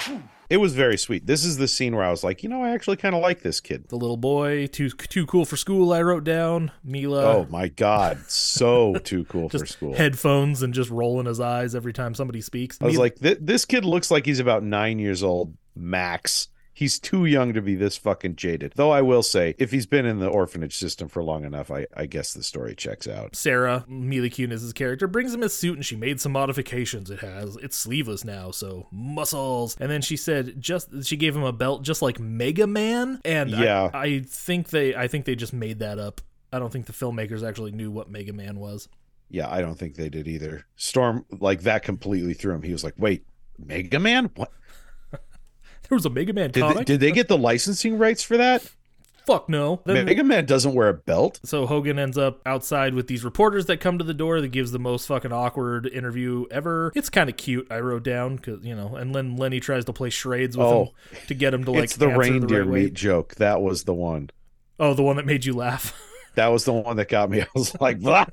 Whew. It was very sweet. This is the scene where I was like, you know, I actually kind of like this kid. The little boy, too too cool for school, I wrote down. Mila Oh my god, so too cool for school. headphones and just rolling his eyes every time somebody speaks. I was Mila- like, this kid looks like he's about nine years old, max, He's too young to be this fucking jaded. Though I will say, if he's been in the orphanage system for long enough, I, I guess the story checks out. Sarah, Mila Kunis' character, brings him his suit and she made some modifications. It has it's sleeveless now, so muscles. And then she said just she gave him a belt just like Mega Man. And I- Yeah. I, think they I think they just made that up. I don't think the filmmakers actually knew what Mega Man was. Yeah, I don't think they did either. Storm, like that completely threw him. He was like, wait, Mega Man? What? There was a Mega Man Did they, comic. did they get the licensing rights for that? Fuck no. Then- Mega Man doesn't wear a belt. So Hogan ends up outside with these reporters that come to the door that gives the most fucking awkward interview ever. It's kind of cute. I wrote down because you know, and then Lenny tries to play charades with Oh. him to get him to like it's the answer reindeer right way. meat joke. That was the one. Oh, the one that made you laugh. That was the one that got me. I was like, But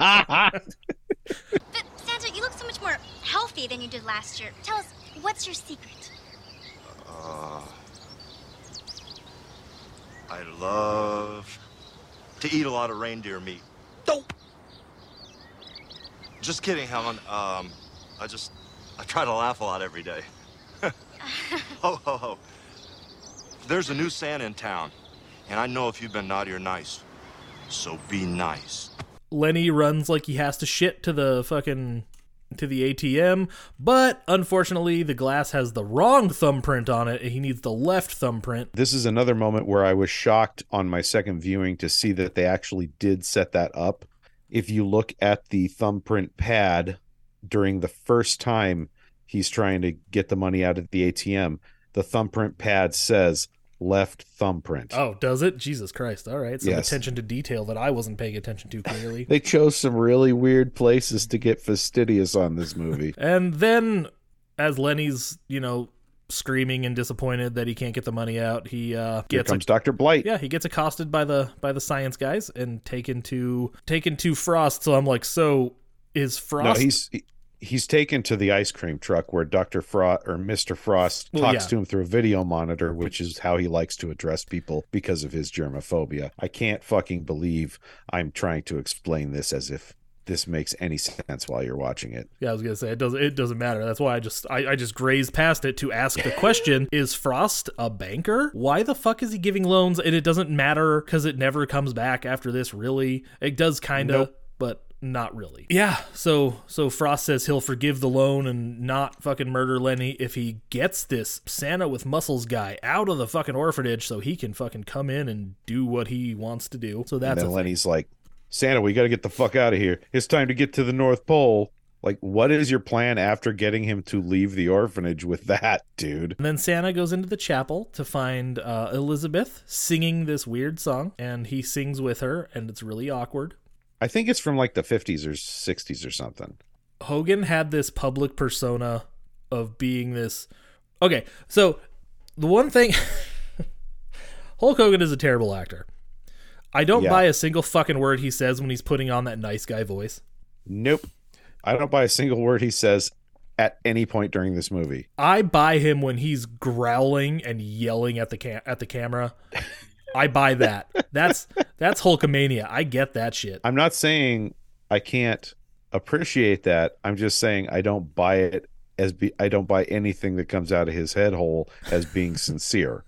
Santa, you look so much more healthy than you did last year. Tell us, what's your secret? I love to eat a lot of reindeer meat. Dope. Just kidding, Helen. Um, I just I try to laugh a lot every day. ho ho ho. There's a new Santa in town, and I know if you've been naughty or nice. So be nice. Lenny runs like he has to shit to the fucking to the ATM, but unfortunately the glass has the wrong thumbprint on it he needs the left thumbprint. this is another moment where I was shocked on my second viewing to see that they actually did set that up. If you look at the thumbprint pad during the first time he's trying to get the money out of the ATM, the thumbprint pad says left thumbprint. Oh, does it? Jesus Christ. All right. Some Yes. attention to detail that I wasn't paying attention to clearly. They chose some really weird places to get fastidious on this movie. And then, as Lenny's, you know, screaming and disappointed that he can't get the money out, he uh, Here gets comes Dr. Blight. yeah, he gets accosted by the by the science guys and taken to taken to Frost. So I'm like, so is Frost? No, he's he- he's taken to the ice cream truck where Dr. Frost or Mr. Frost Well, talks yeah. to him through a video monitor, which is how he likes to address people because of his germophobia. I can't fucking believe I'm trying to explain this as if this makes any sense while you're watching it. yeah, I was gonna say it doesn't it doesn't matter. That's why I just I, I just grazed past it to ask the question: Is Frost a banker? Why the fuck is he giving loans? And it doesn't matter because it never comes back after this. Really, it does kind of, Nope. but not really. Yeah. So so Frost says he'll forgive the loan and not fucking murder Lenny if he gets this Santa with muscles guy out of the fucking orphanage so he can fucking come in and do what he wants to do. So that's a then thing. Lenny's like, Santa, we got to get the fuck out of here. It's time to get to the North Pole. Like, what is your plan after getting him to leave the orphanage with that, dude? And then Santa goes into the chapel to find uh, Elizabeth singing this weird song, and he sings with her, and it's really awkward. I think it's from like the 50s or 60s or something. Hogan had this public persona of being this. Okay, so the one thing Hulk Hogan is a terrible actor. I don't Yeah. buy a single fucking word he says when he's putting on that nice guy voice. Nope. I don't buy a single word he says at any point during this movie. I buy him when he's growling and yelling at the cam- at the camera. I buy that. That's that's Hulkamania. I get that shit. I'm not saying I can't appreciate that. I'm just saying I don't buy it as be I don't buy anything that comes out of his head hole as being sincere.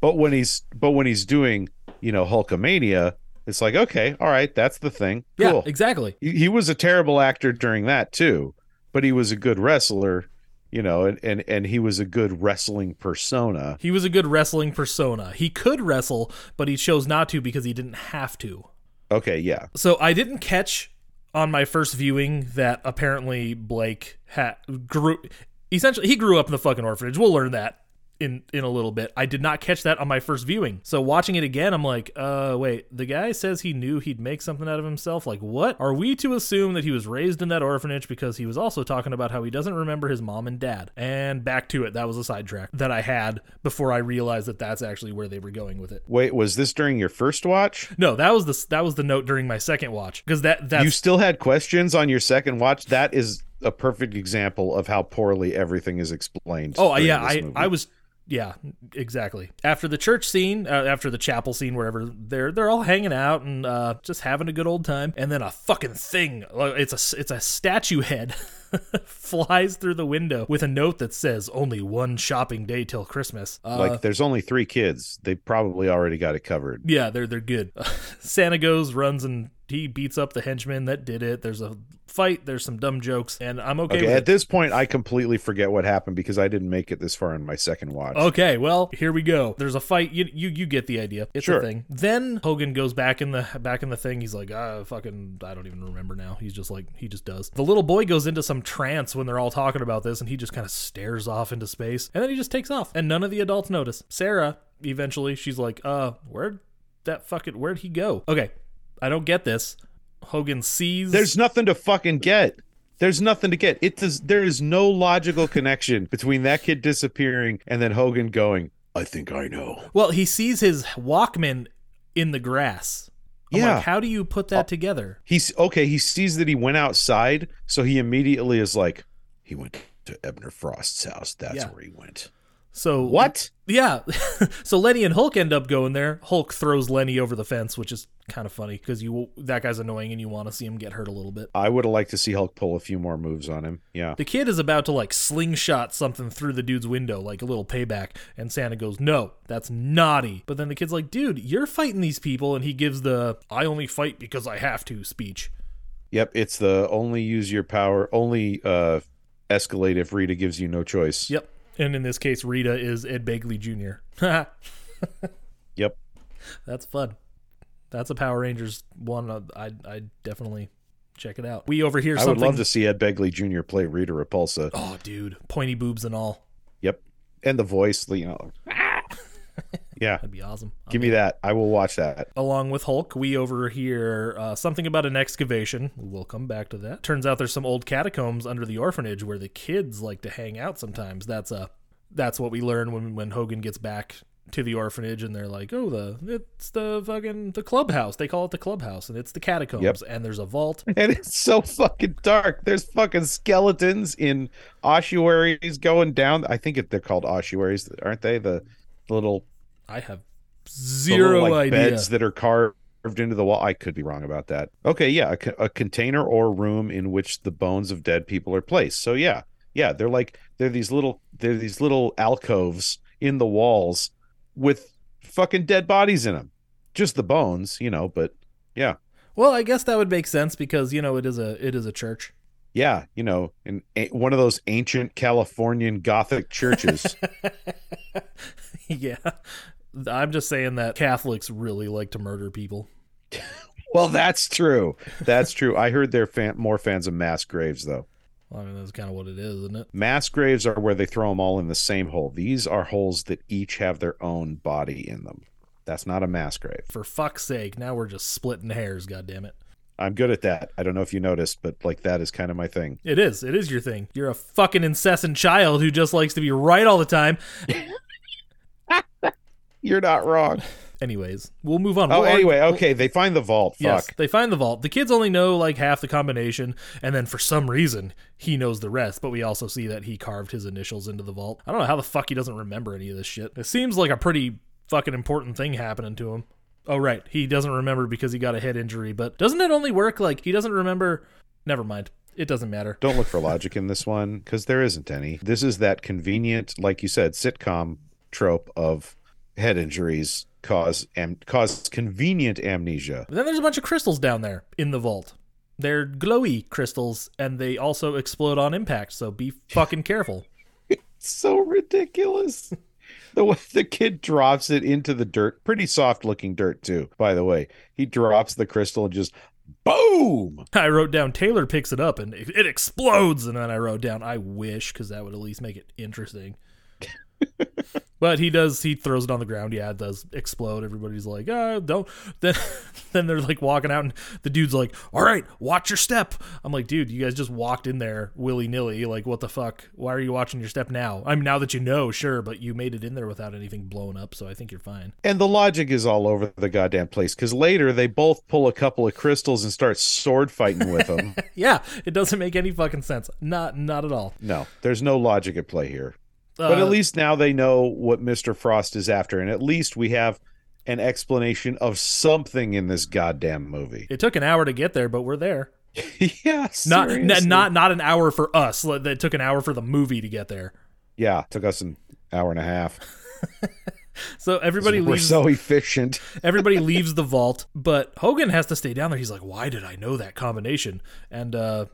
but when he's but when he's doing, you know, Hulkamania, it's like, okay, all right, that's the thing. Yeah, Cool. exactly. he, he was a terrible actor during that too, but he was a good wrestler, you know, and and, and he was a good wrestling persona. He was a good wrestling persona. He could wrestle, but he chose not to because he didn't have to. Okay, yeah. So I didn't catch on my first viewing that apparently Blake had grew essentially he grew up in the fucking orphanage. We'll learn that in in a little bit. I did not catch that on my first viewing. So watching it again, I'm like, uh wait, the guy says he knew he'd make something out of himself. Like what? Are we to assume that he was raised in that orphanage because he was also talking about how he doesn't remember his mom and dad? And back to it. That was a sidetrack that I had before I realized that that's actually where they were going with it. Wait, was this during your first watch? No, that was the that was the note during my second watch because that that's you still had questions on your second watch. That is a perfect example of how poorly everything is explained. Oh yeah, I movie. I was yeah exactly after the church scene, uh, after the chapel scene, wherever they're they're all hanging out and uh, just having a good old time, and then a fucking thing. It's a it's a statue head. flies through the window with a note that says only one shopping day till Christmas. Uh, like there's only three kids. They probably already got it covered. yeah, they're they're good. Santa goes, runs, and he beats up the henchman that did it. There's a fight. There's some dumb jokes, and I'm okay, Okay, at it. this point I completely forget what happened because I didn't make it this far in my second watch. Okay, well, here we go. There's a fight. You you, you get the idea. It's Sure. a thing. Then Hogan goes back in the back in the thing. He's like, ah, fucking, I don't even remember now. He's just like, he just does. The little boy goes into some trance when they're all talking about this, and he just kind of stares off into space, and then he just takes off, and none of the adults notice. Sarah, eventually, she's like, uh, where'd that fucking, where'd he go? Okay, I don't get this. Hogan sees. There's nothing to fucking get. There's nothing to get. It does. There is no logical connection between that kid disappearing and then Hogan going. I think I know. well, he sees his Walkman in the grass. I'm Yeah. like, how do you put that oh. together? He's okay. He sees that he went outside, so he immediately is like, he went to Ebner Frost's house. That's Yeah. where he went. So What? Yeah. so Lenny and Hulk end up going there. Hulk throws Lenny over the fence, which is kind of funny because you that guy's annoying and you want to see him get hurt a little bit. I would have liked to see Hulk pull a few more moves on him. Yeah. The kid is about to like slingshot something through the dude's window, like a little payback, and Santa goes, "No, that's naughty." But then the kid's like, "Dude, you're fighting these people," and he gives the "I only fight because I have to" speech. Yep. It's the only use your power, only uh escalate if Rita gives you no choice. Yep. And in this case, Rita is Ed Begley Jr. Yep. That's fun. That's a Power Rangers one. I I definitely check it out. We overhear I something. I would love to see Ed Begley Jr. play Rita Repulsa. Oh, dude, pointy boobs and all. Yep. And the voice, you know. yeah. That'd be awesome. Give me that. I will watch that. Along with Hulk, we overhear uh, something about an excavation. We'll come back to that. Turns out there's some old catacombs under the orphanage where the kids like to hang out sometimes. That's a that's what we learn when when Hogan gets back to the orphanage and they're like, "Oh, the it's the fucking the clubhouse." They call it the clubhouse and it's the catacombs Yep. and there's a vault. And it's so fucking dark. There's fucking skeletons in ossuaries going down. I think it, they're called ossuaries, aren't they? The little, I have zero little, like, idea. beds that are carved into the wall. I could be wrong about that. Okay, yeah, a, a container or room in which the bones of dead people are placed. So yeah, yeah, they're like they're these little they're these little alcoves in the walls with fucking dead bodies in them. Just the bones, you know, but yeah. Well, I guess that would make sense because you know it is a it is a church. Yeah, you know, in a, one of those ancient Californian Gothic churches. yeah. I'm just saying that Catholics really like to murder people. well, that's true. That's true. I heard they're fan, more fans of mass graves, though. Well, I mean, that's kind of what it is, isn't it? Mass graves are where they throw them all in the same hole. These are holes that each have their own body in them. That's not a mass grave. For fuck's sake, now we're just splitting hairs, goddammit. I'm good at that. I don't know if you noticed, but like that is kind of my thing. It is. It is your thing. You're a fucking incessant child who just likes to be right all the time. You're not wrong. Anyways, we'll move on. Oh, We'll- anyway, okay. They find the vault. Fuck. Yes, they find the vault. The kids only know like half the combination, and then for some reason he knows the rest. But we also see that he carved his initials into the vault. I don't know how the fuck he doesn't remember any of this shit. It seems like a pretty fucking important thing happening to him. Oh right, he doesn't remember because he got a head injury. But doesn't it only work like he doesn't remember? Never mind. It doesn't matter. Don't look for logic in this one because there isn't any. This is that convenient, like you said, sitcom trope of head injuries cause am- cause convenient amnesia. But then there's a bunch of crystals down there in the vault. They're glowy crystals, and they also explode on impact. So be fucking careful. it's So ridiculous. The way the kid drops it into the dirt, pretty soft looking dirt too. By the way, he drops the crystal and just boom. I wrote down Taylor picks it up and it, it explodes, and then I wrote down I wish because that would at least make it interesting. But he does. He throws it on the ground. Yeah, it does explode. Everybody's like, "Ah, don't." Then, then they're like walking out, and the dude's like, "All right, watch your step." I'm like, "Dude, you guys just walked in there willy nilly. Like, what the fuck? Why are you watching your step now? I mean, now that you know, sure, but you made it in there without anything blowing up, so I think you're fine." And the logic is all over the goddamn place because later they both pull a couple of crystals and start sword fighting with them. Yeah, it doesn't make any fucking sense. Not, not at all. no, there's no logic at play here. But Uh, at least now they know what Mr. Frost is after, and at least we have an explanation of something in this goddamn movie. It took an hour to get there, but we're there. yeah, Not seriously. n- not not an hour for us. It took an hour for the movie to get there. Yeah, took us an hour and a half. So everybody We're leaves. so efficient. everybody leaves the vault, but Hogan has to stay down there. He's like, "Why did I know that combination?" And uh,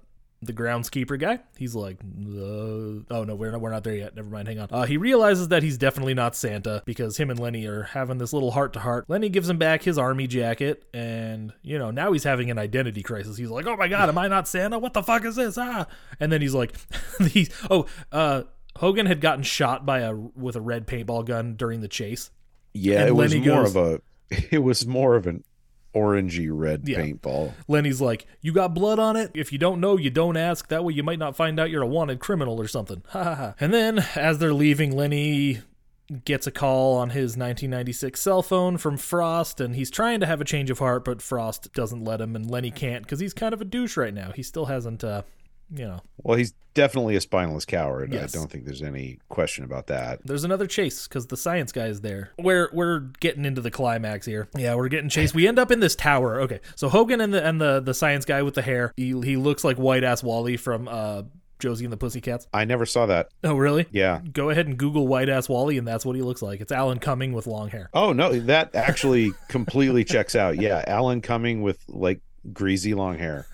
the groundskeeper guy, he's like, uh, "Oh no, we're not, we're not there yet. Never mind. Hang on." Uh, he realizes that he's definitely not Santa because him and Lenny are having this little heart to heart. Lenny gives him back his army jacket, and you know now he's having an identity crisis. He's like, "Oh my god, am I not Santa? What the fuck is this?" Ah, and then he's like, "He's oh." uh Hogan had gotten shot by a with a red paintball gun during the chase. Yeah, And it was more goes- of a it was more of an orangey red Yeah. paintball. Lenny's like, "You got blood on it? If you don't know, you don't ask. That way you might not find out you're a wanted criminal or something." Ha ha ha. And then as they're leaving, Lenny gets a call on his 1996 cell phone from Frost and he's trying to have a change of heart, but Frost doesn't let him and Lenny can't cuz he's kind of a douche right now. He still hasn't uh, you know. Well, he's definitely a spineless coward. Yes. I don't think there's any question about that. There's another chase because the science guy is there. We're we're getting into the climax here. Yeah, we're getting chased. We end up in this tower. Okay, so Hogan and the and the the science guy with the hair. He he looks like white ass Wally from uh Josie and the Pussycats. I never saw that. Oh really? Yeah. Go ahead and Google white ass Wally, and that's what he looks like. It's Alan Cumming with long hair. Oh no, that actually completely checks out. Yeah, Alan Cumming with like greasy long hair.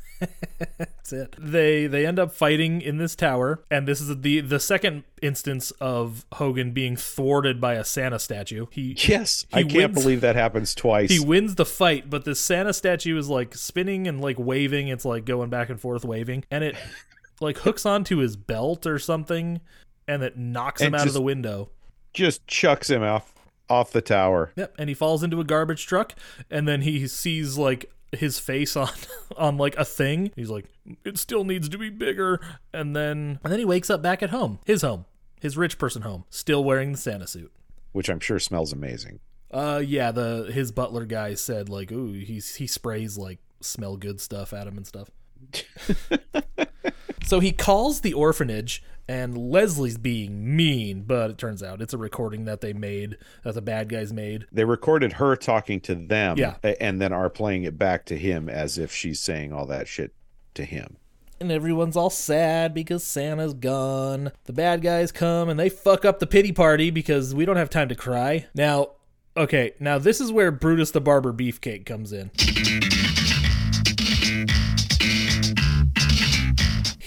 That's it. They they end up fighting in this tower, and this is the the second instance of Hogan being thwarted by a Santa statue. He Yes, He I can't wins- believe that happens twice. he wins the fight, but this Santa statue is like spinning and like waving. It's like going back and forth waving, and it like hooks onto his belt or something, and it knocks him out of the window. Just chucks him off off the tower. Yep, and he falls into a garbage truck, and then he sees like his face on on like a thing. He's like, it still needs to be bigger, and then and then he wakes up back at home, his home, his rich person home, still wearing the Santa suit. which I'm sure smells amazing. Uh, yeah, the his butler guy said like, ooh, he's he sprays like smell good stuff at him and stuff. so he calls the orphanage, and Leslie's being mean, but it turns out it's a recording that they made that the bad guys made. They recorded her talking to them, Yeah. and then are playing it back to him as if she's saying all that shit to him. and everyone's all sad because Santa's gone. The bad guys come and they fuck up the pity party because we don't have time to cry. Now, okay, now this is where Brutus the Barber Beefcake comes in.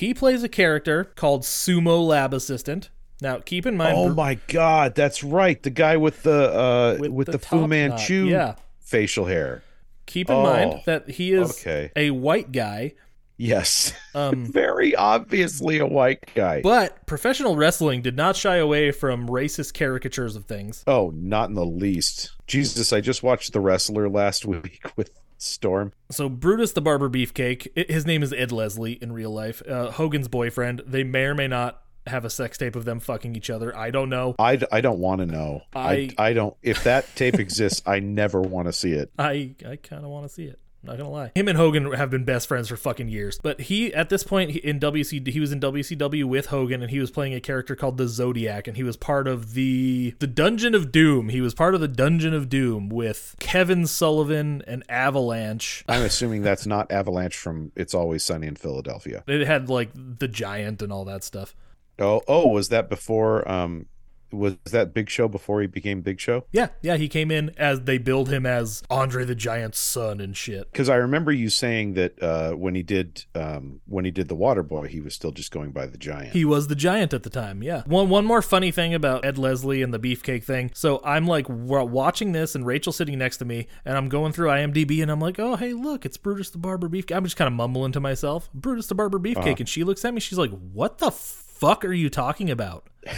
He plays a character called Sumo Lab Assistant. Now, keep in mind, Oh my god, that's right. The guy with the uh With with, the the, Fu Manchu yeah. facial hair. keep in Oh, mind that he is okay. a white guy, Yes. um, Very obviously a white guy. but professional wrestling did not shy away from racist caricatures of things. oh, not in the least. Jesus, I just watched The Wrestler last week with Storm. So Brutus the Barber Beefcake, his name is Ed Leslie in real life. Uh, Hogan's boyfriend. They may or may not have a sex tape of them fucking each other. I don't know. I, I don't want to know. I- I, I don't. If that tape exists, I never want to see it. I I kind of want to see it. Not gonna lie. Him and Hogan have been best friends for fucking years. But he, at this point, in WC, he was in WCW with Hogan, and he was playing a character called the Zodiac, and he was part of the the Dungeon of Doom. He was part of the Dungeon of Doom with Kevin Sullivan and Avalanche. I'm assuming that's not Avalanche from It's Always Sunny in Philadelphia. It had like the Giant and all that stuff. Oh, oh, was that before? Um, was that Big Show before he became Big Show? Yeah, yeah, he came in as they billed him as Andre the Giant's son and shit. Because I remember you saying that uh, when he did um, when he did the Water Boy, he was still just going by the Giant. He was the giant at the time, yeah. One one more funny thing about Ed Leslie and the beefcake thing. So I'm like watching this and Rachel sitting next to me and I'm going through IMDb and I'm like, "Oh, hey, look, it's Brutus the Barber Beefcake." I'm just kind of mumbling to myself, "Brutus the Barber Beefcake." And she looks at me, she's like, "What the fuck are you talking about?"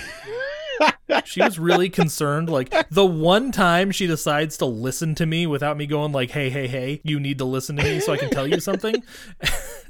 she was really concerned like the one time she decides to listen to me without me going like hey hey hey you need to listen to me so i can tell you something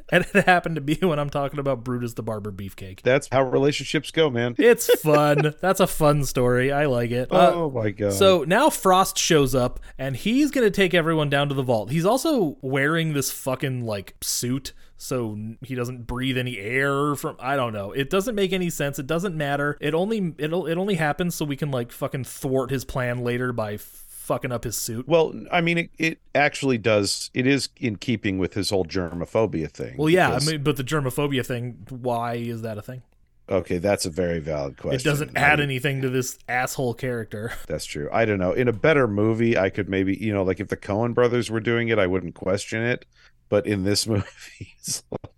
and it happened to be when i'm talking about brutus the barber beefcake That's how relationships go, man. it's fun that's a fun story i like it Uh, oh my god! so now Frost shows up and he's gonna take everyone down to the vault. He's also wearing this fucking like suit so he doesn't breathe any air from I don't know. It doesn't make any sense. It doesn't matter. It only it'll it only happens so we can like fucking thwart his plan later by fucking up his suit. Well, I mean, it, it actually does. It is in keeping with his whole germophobia thing. Well, yeah, because- I mean, but the germophobia thing, why is that a thing? okay, that's a very valid question. It doesn't I add mean, anything to this asshole character. That's true. I don't know. In a better movie, I could maybe, you know, like if the Coen brothers were doing it, I wouldn't question it. But in this movie, it's like,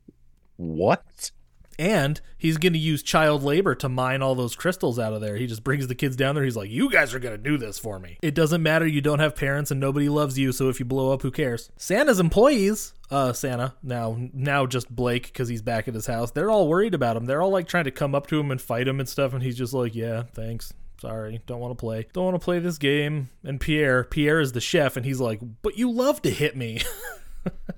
what? And he's going to use child labor to mine all those crystals out of there. He just brings the kids down there. He's like, You guys are going to do this for me. It doesn't matter. You don't have parents and nobody loves you. So if you blow up, who cares? Santa's employees, uh, Santa, now, now just Blake because he's back at his house, they're all worried about him. They're all like trying to come up to him and fight him and stuff. And he's just like, Yeah, thanks. Sorry, don't want to play. Don't want to play this game. And Pierre, Pierre is the chef, and he's like, But you love to hit me.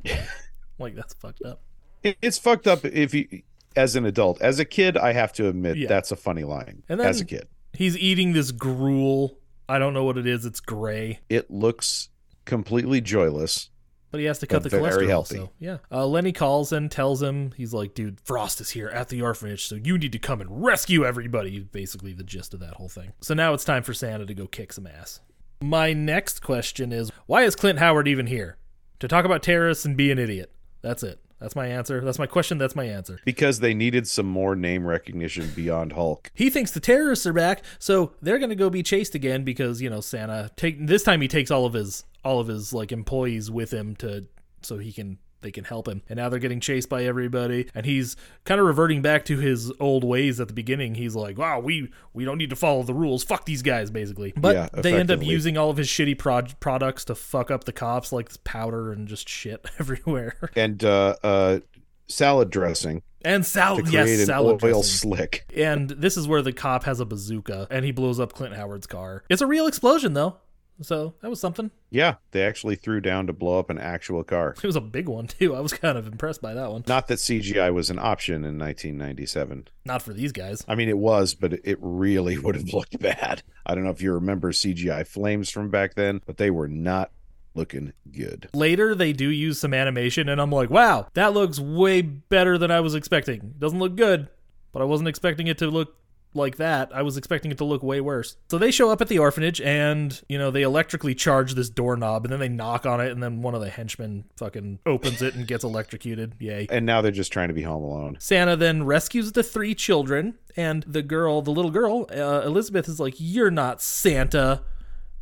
like, that's fucked up. It's fucked up if you, as an adult. As a kid, I have to admit Yeah. that's a funny line. And then- as a kid, He's eating this gruel. I don't know what it is. It's gray. it looks completely joyless. But he has to cut the very cholesterol. healthy. So yeah. Uh, Lenny calls and tells him he's like, "Dude, Frost is here at the orphanage, so you need to come and rescue everybody." Basically, the gist of that whole thing. So now it's time for Santa to go kick some ass. My next question is, why is Clint Howard even here? To talk about terrorists and be an idiot. That's it. That's my answer. That's my question. That's my answer. Because they needed some more name recognition beyond Hulk. He thinks the terrorists are back, so they're gonna go be chased again because you know Santa take this time he takes all of his all of his like employees with him to so he can they can help him. And now they're getting chased by everybody, and he's kind of reverting back to his old ways at the beginning. He's like, "Wow, we we don't need to follow the rules. Fuck these guys," basically. But Yeah, they end up using all of his shitty prod- products to fuck up the cops, like powder and just shit everywhere. And uh, uh, salad dressing And to salad, create yes, salad oil dressing. slick. And this is where the cop has a bazooka and he blows up Clint Howard's car. It's a real explosion though. So that was something. Yeah, they actually threw down to blow up an actual car. It was a big one too. I was kind of impressed by that one. Not that CGI was an option in 1997. Not for these guys. I mean, it was, but it really would have looked bad. I don't know if you remember CGI flames from back then, but they were not looking good. Later they do use some animation and I'm like, "Wow, that looks way better than I was expecting." Doesn't look good, but I wasn't expecting it to look like that. I was expecting it to look way worse. So they show up at the orphanage and, you know, they electrically charge this doorknob and then they knock on it and then one of the henchmen fucking opens it and gets electrocuted. Yay. And now they're just trying to be home alone. Santa then rescues the three children, and the girl, the little girl, uh, Elizabeth, is like, You're not Santa.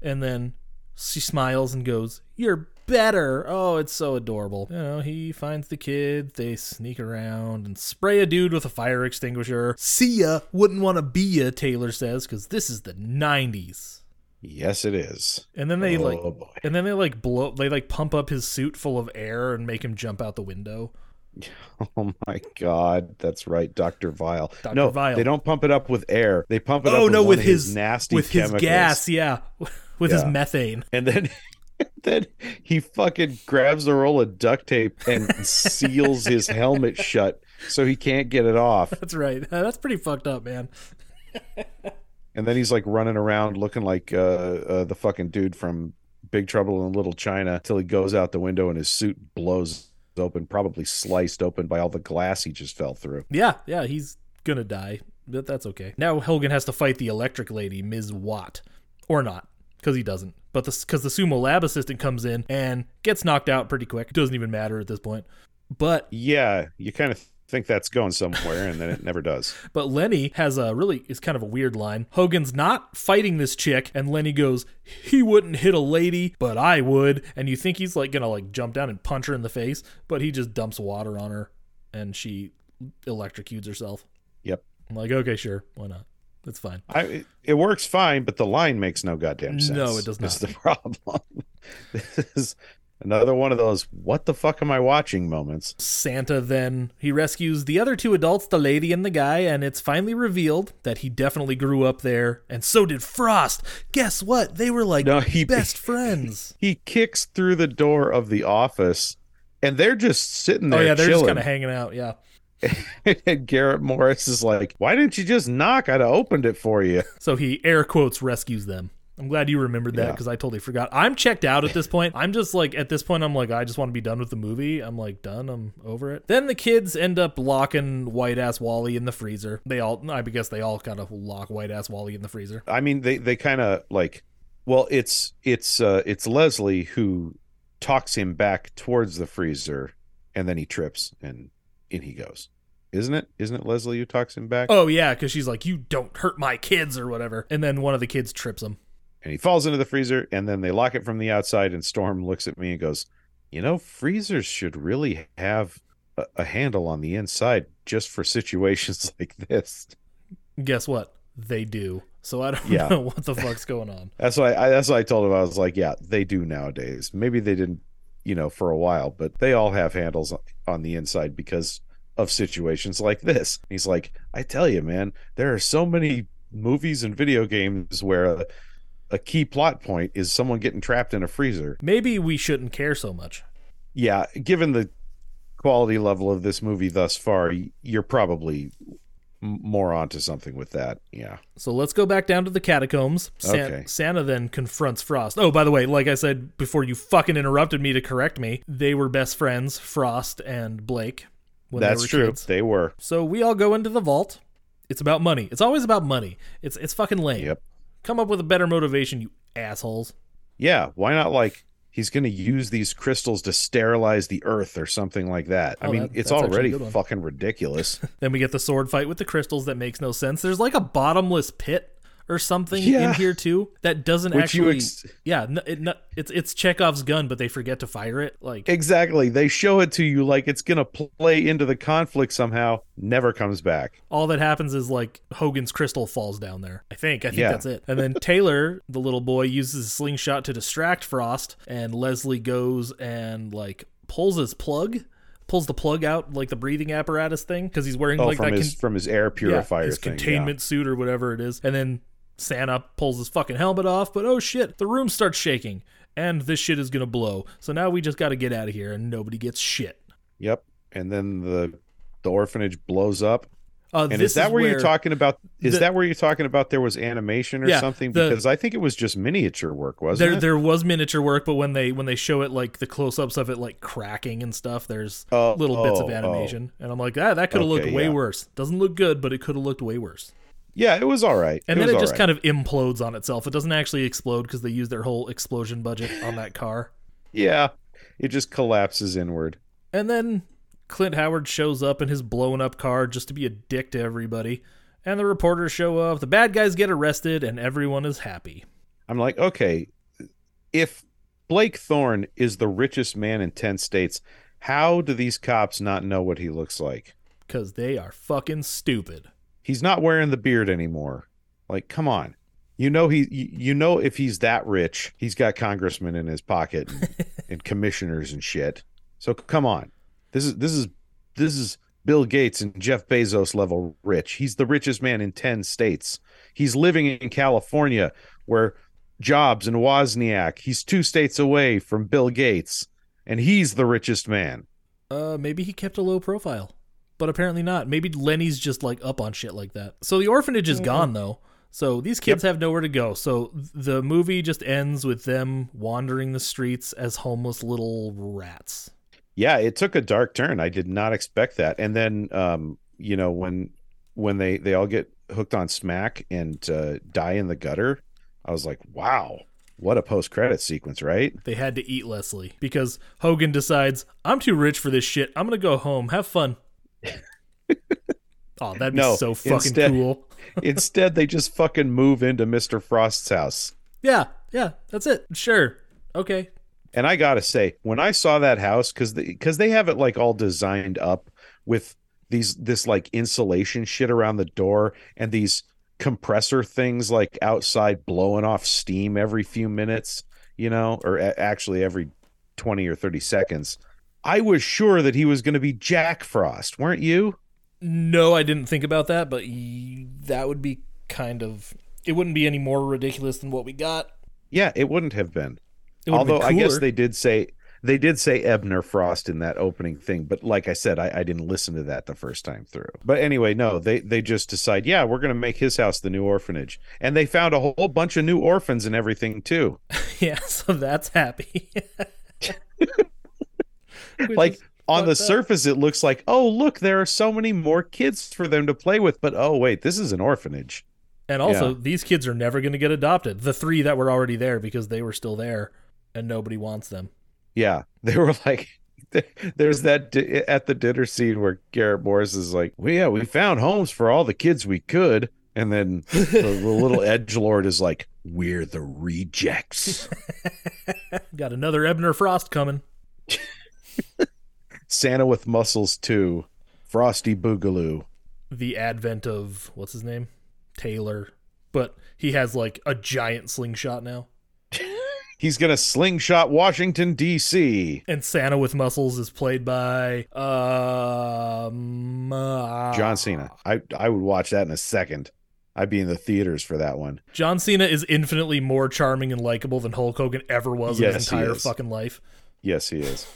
And then she smiles and goes, You're better. Oh, it's so adorable. You know, he finds the kids, they sneak around and spray a dude with a fire extinguisher. See ya, wouldn't want to be ya, Taylor says, because this is the 90s. Yes, it is. And then they oh, like, boy. and then they like blow, they like pump up his suit full of air and make him jump out the window. Oh my God, that's right, Doctor Vile. Dr. No, Vile. they don't pump it up with air. They pump it oh, up. Oh with no, one with of his nasty with his gas, yeah, with his methane. and then then he fucking grabs a roll of duct tape and seals his helmet shut so he can't get it off. That's right. That's pretty fucked up, man. And then he's like running around looking like uh, uh, the fucking dude from Big Trouble in Little China till he goes out the window and his suit blows open, probably sliced open by all the glass he just fell through. Yeah, yeah, he's gonna die, but that's okay. Now Hogan has to fight the electric lady, Ms. Watt, or not, because he doesn't. But the because the sumo lab assistant comes in and gets knocked out pretty quick. Doesn't even matter at this point. But Yeah, you kind of think that's going somewhere, and then it never does. But Lenny has a really is kind of a weird line. Hogan's not fighting this chick, and Lenny goes, "He wouldn't hit a lady, but I would." And you think he's like gonna like jump down and punch her in the face, but he just dumps water on her, and she electrocutes herself. Yep. I'm like, okay, sure, why not? It's fine. I it, it works fine, but the line makes no goddamn sense. No, it does not. That's the problem. this is another one of those "what the fuck am I watching?" moments. Santa then he rescues the other two adults, the lady and the guy, and it's finally revealed that he definitely grew up there, and so did Frost. Guess what? They were like No, he- best friends. He kicks through the door of the office, and they're just sitting oh, there. oh yeah, they're just kind of hanging out. Yeah. And Garrett Morris is like, "Why didn't you just knock? I'd have opened it for you." So he air quotes rescues them. I'm glad you remembered that Yeah. because I totally forgot. I'm checked out at this point. I'm just like at this point I'm like I just want to be done with the movie. I'm like done. I'm over it. Then the kids end up locking white ass Wally in the freezer. They all I guess they all kind of lock white ass Wally in the freezer. I mean, they they kind of like Well, it's it's uh it's Leslie who talks him back towards the freezer and then he trips and in he goes. Isn't it? Isn't it Leslie who talks him back? Oh yeah, because she's like, "You don't hurt my kids" or whatever, and then one of the kids trips him. And he falls into the freezer and then they lock it from the outside and Storm looks at me and goes, "You know, freezers should really have a, a handle on the inside just for situations like this." Guess what? They do. So I don't Yeah. know what the fuck's going on. That's why I, that's what I told him. I was like, "Yeah, they do nowadays. Maybe they didn't, you know, for a while, but they all have handles on the inside because of situations like this." He's like, "I tell you, man, there are so many movies and video games where a, a key plot point is someone getting trapped in a freezer." Maybe we shouldn't care so much. Yeah, given the quality level of this movie thus far, you're probably more onto something with that. Yeah. So let's go back down to the catacombs. San- Okay. Santa then confronts Frost. Oh, by the way, like I said before you fucking interrupted me to correct me, they were best friends, Frost and Blake. They That's were true. kids. They were. So we all go into the vault. It's about money. It's always about money. It's it's fucking lame. Yep. Come up with a better motivation, you assholes. Yeah, why not like he's going to use these crystals to sterilize the earth or something like that. I Oh, mean, that- it's that's actually a already fucking ridiculous. Then we get the sword fight with the crystals that makes no sense. There's like a bottomless pit or something Yeah. in here too that doesn't Which actually. ex- yeah, no, it, it's it's Chekhov's gun, but they forget to fire it. Like exactly. They show it to you like it's going to play into the conflict somehow, never comes back. all that happens is like Hogan's crystal falls down there. I think. I think Yeah. that's it. And then Taylor, the little boy, uses a slingshot to distract Frost, and Leslie goes and like pulls his plug, pulls the plug out like the breathing apparatus thing because he's wearing Oh, like from that his con- from his air yeah, purifier his thing. yeah. containment suit or whatever it is. And then Santa pulls his fucking helmet off, but oh shit, the room starts shaking. And this shit is gonna blow. So now we just gotta get out of here and nobody gets shit. Yep. And then the the orphanage blows up. Uh, And is that where, you're talking about? Is the- that where you're talking about? There was animation or Yeah, something the- because I think it was just miniature work, wasn't there it? there was miniature work, but when they when they show it like the close ups of it like cracking and stuff, there's Oh, little bits of oh, animation, and I'm like, ah, that could have looked way yeah. worse. Doesn't look good, but it could have looked way worse. Yeah, it was all right. And it then it just all kind of implodes on itself. It doesn't actually explode because they use their whole explosion budget on that car. yeah, it just collapses inward. And then Clint Howard shows up in his blown up car just to be a dick to everybody. And the reporters show up, the bad guys get arrested, and everyone is happy. I'm like, okay, if Blake Thorne is the richest man in 10 states, how do these cops not know what he looks like? Because they are fucking stupid. He's not wearing the beard anymore. Like, come on. You know he you, know if he's that rich, he's got congressmen in his pocket and, and commissioners and shit. So come on. This is this is this is Bill Gates and Jeff Bezos level rich. He's the richest man in 10 states. He's living in California where Jobs and Wozniak, he's two states away from Bill Gates and he's the richest man. Uh, maybe he kept a low profile, but apparently not. Maybe Lenny's just like up on shit like that. So the orphanage is gone though. So these kids have nowhere to go. So the movie just ends with them wandering the streets as homeless little rats. Yeah, it took a dark turn. I did not expect that. And then um, you know, when when they they all get hooked on smack and uh, die in the gutter, I was like, "Wow, what a post-credit sequence, right?" They had to eat Leslie because Hogan decides, I'm too rich for this shit. I'm going to go home. Have fun. oh, that'd be No, so fucking instead- cool. Instead, they just fucking move into Mr. Frost's house. Yeah, yeah, that's it. Sure. Okay. And I gotta say, when I saw that house, because because they have it like all designed up with these this like insulation shit around the door and these compressor things like outside blowing off steam every few minutes, you know, or a- actually every twenty or thirty seconds. I was sure that he was going to be Jack Frost, weren't you? No, I didn't think about that, but y- that would be kind of. It wouldn't be any more ridiculous than what we got. Yeah, it wouldn't have been. Would've been Although I guess they did say they did say Ebner Frost in that opening thing, but like I said, I, I didn't listen to that the first time through. But anyway, no, they they just decide, yeah, we're gonna make his house the new orphanage, and they found a whole bunch of new orphans and everything too. Yeah, so that's happy. Like on the up. surface, it looks like, oh look, there are so many more kids for them to play with, but oh wait, this is an orphanage. And also, Yeah. these kids are never going to get adopted. The three that were already there because they were still there and nobody wants them. Yeah, they were like, there's that di- at the dinner scene where Garrett Morris is like, "Well, yeah, we found homes for all the kids we could," and then the, the little edge lord is like, "We're the rejects." Got another Ebner Frost coming. Santa with muscles too, Frosty Boogaloo. The advent of, what's his name? Taylor. But he has like a giant slingshot now. He's gonna slingshot Washington D.C. And Santa with muscles is played by um, uh, John Cena. I I would watch that in a second. I'd be in the theaters for that one. John Cena is infinitely more charming and likable than Hulk Hogan ever was in his entire fucking life. Yes, he is.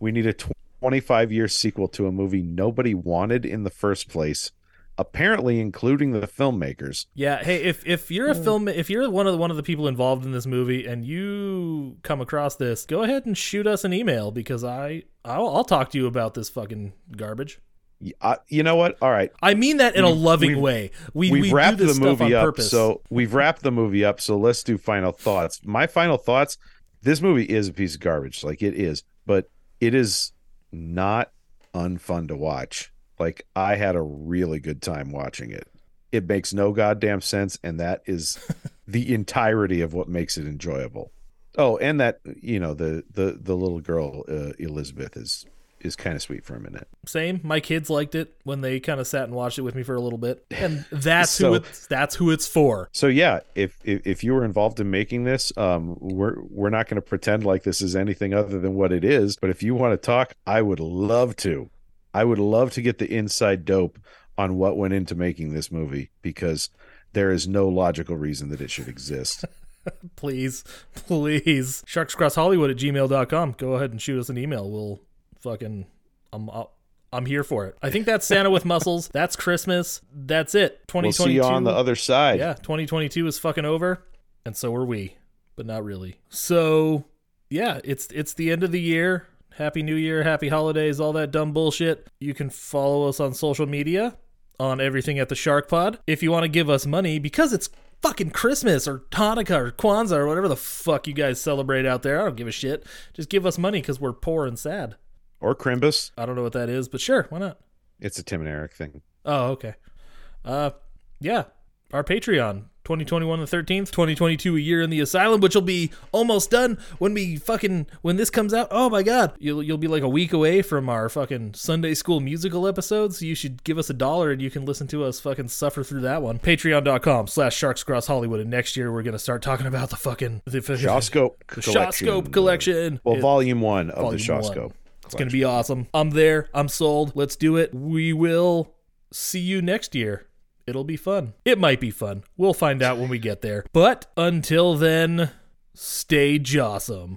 We need a 25 year sequel to a movie nobody wanted in the first place, apparently including the filmmakers. Yeah, hey, if if you're a film if you're one of the one of the people involved in this movie and you come across this, go ahead and shoot us an email because I I'll, I'll talk to you about this fucking garbage. Y- uh, you know what? All right. I mean that in a We've- loving we've- way. We we've we do wrapped this the stuff movie on up. purpose. So we've wrapped the movie up. So let's do final thoughts. My final thoughts this movie is a piece of garbage. Like it is, but it is not unfun to watch. Like I had a really good time watching it. It makes no goddamn sense, and that is the entirety of what makes it enjoyable. Oh, and that you know the the the little girl uh, Elizabeth is is kind of sweet for a minute. Same. My kids liked it when they kind of sat and watched it with me for a little bit, and that's So- who it's that's who it's for. So yeah, if if, if you were involved in making this, um, we're we're not going to pretend like this is anything other than what it is. But if you want to talk, I would love to. I would love to get the inside dope on what went into making this movie because there is no logical reason that it should exist. Please, please. Sharkscrosshollywood at gmail.com. Go ahead and shoot us an email. We'll fucking I'm I'll, I'm here for it. I think that's Santa with muscles. That's Christmas. That's it. we'll see you on the other side. Yeah, 2022 is fucking over, and so are we, but not really. So, yeah, it's it's the end of the year. Happy New Year, happy holidays, all that dumb bullshit. You can follow us on social media on everything at the Shark Pod. If you want to give us money because it's fucking Christmas or Hanukkah or Kwanzaa or whatever the fuck you guys celebrate out there, I don't give a shit. Just give us money because we're poor and sad. Or Crimbus. I don't know what that is, but sure, why not? It's a Tim and Eric thing. Oh, okay. Uh, yeah, our Patreon, 2021 the 13th, 2022 a year in the asylum, which will be almost done when we fucking when this comes out. Oh my god, you'll you'll be like a week away from our fucking Sunday school musical episodes. You should give us a dollar and you can listen to us fucking suffer through that one. Patreon.com slash Sharks Cross Hollywood, and next year we're gonna start talking about the fucking the Shawscope the collection. Collection. Well, It- volume one of the Volume one. It's going to be awesome. I'm there. I'm sold. Let's do it. We will see you next year. It'll be fun. It might be fun. We'll find out when we get there. But until then, stay jawsome.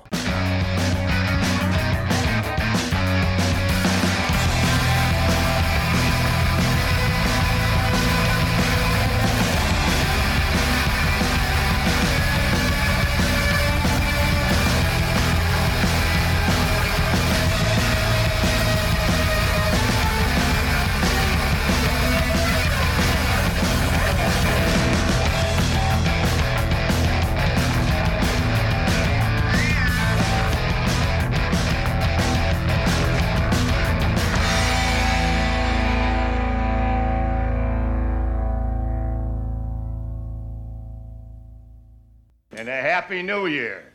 Happy new year.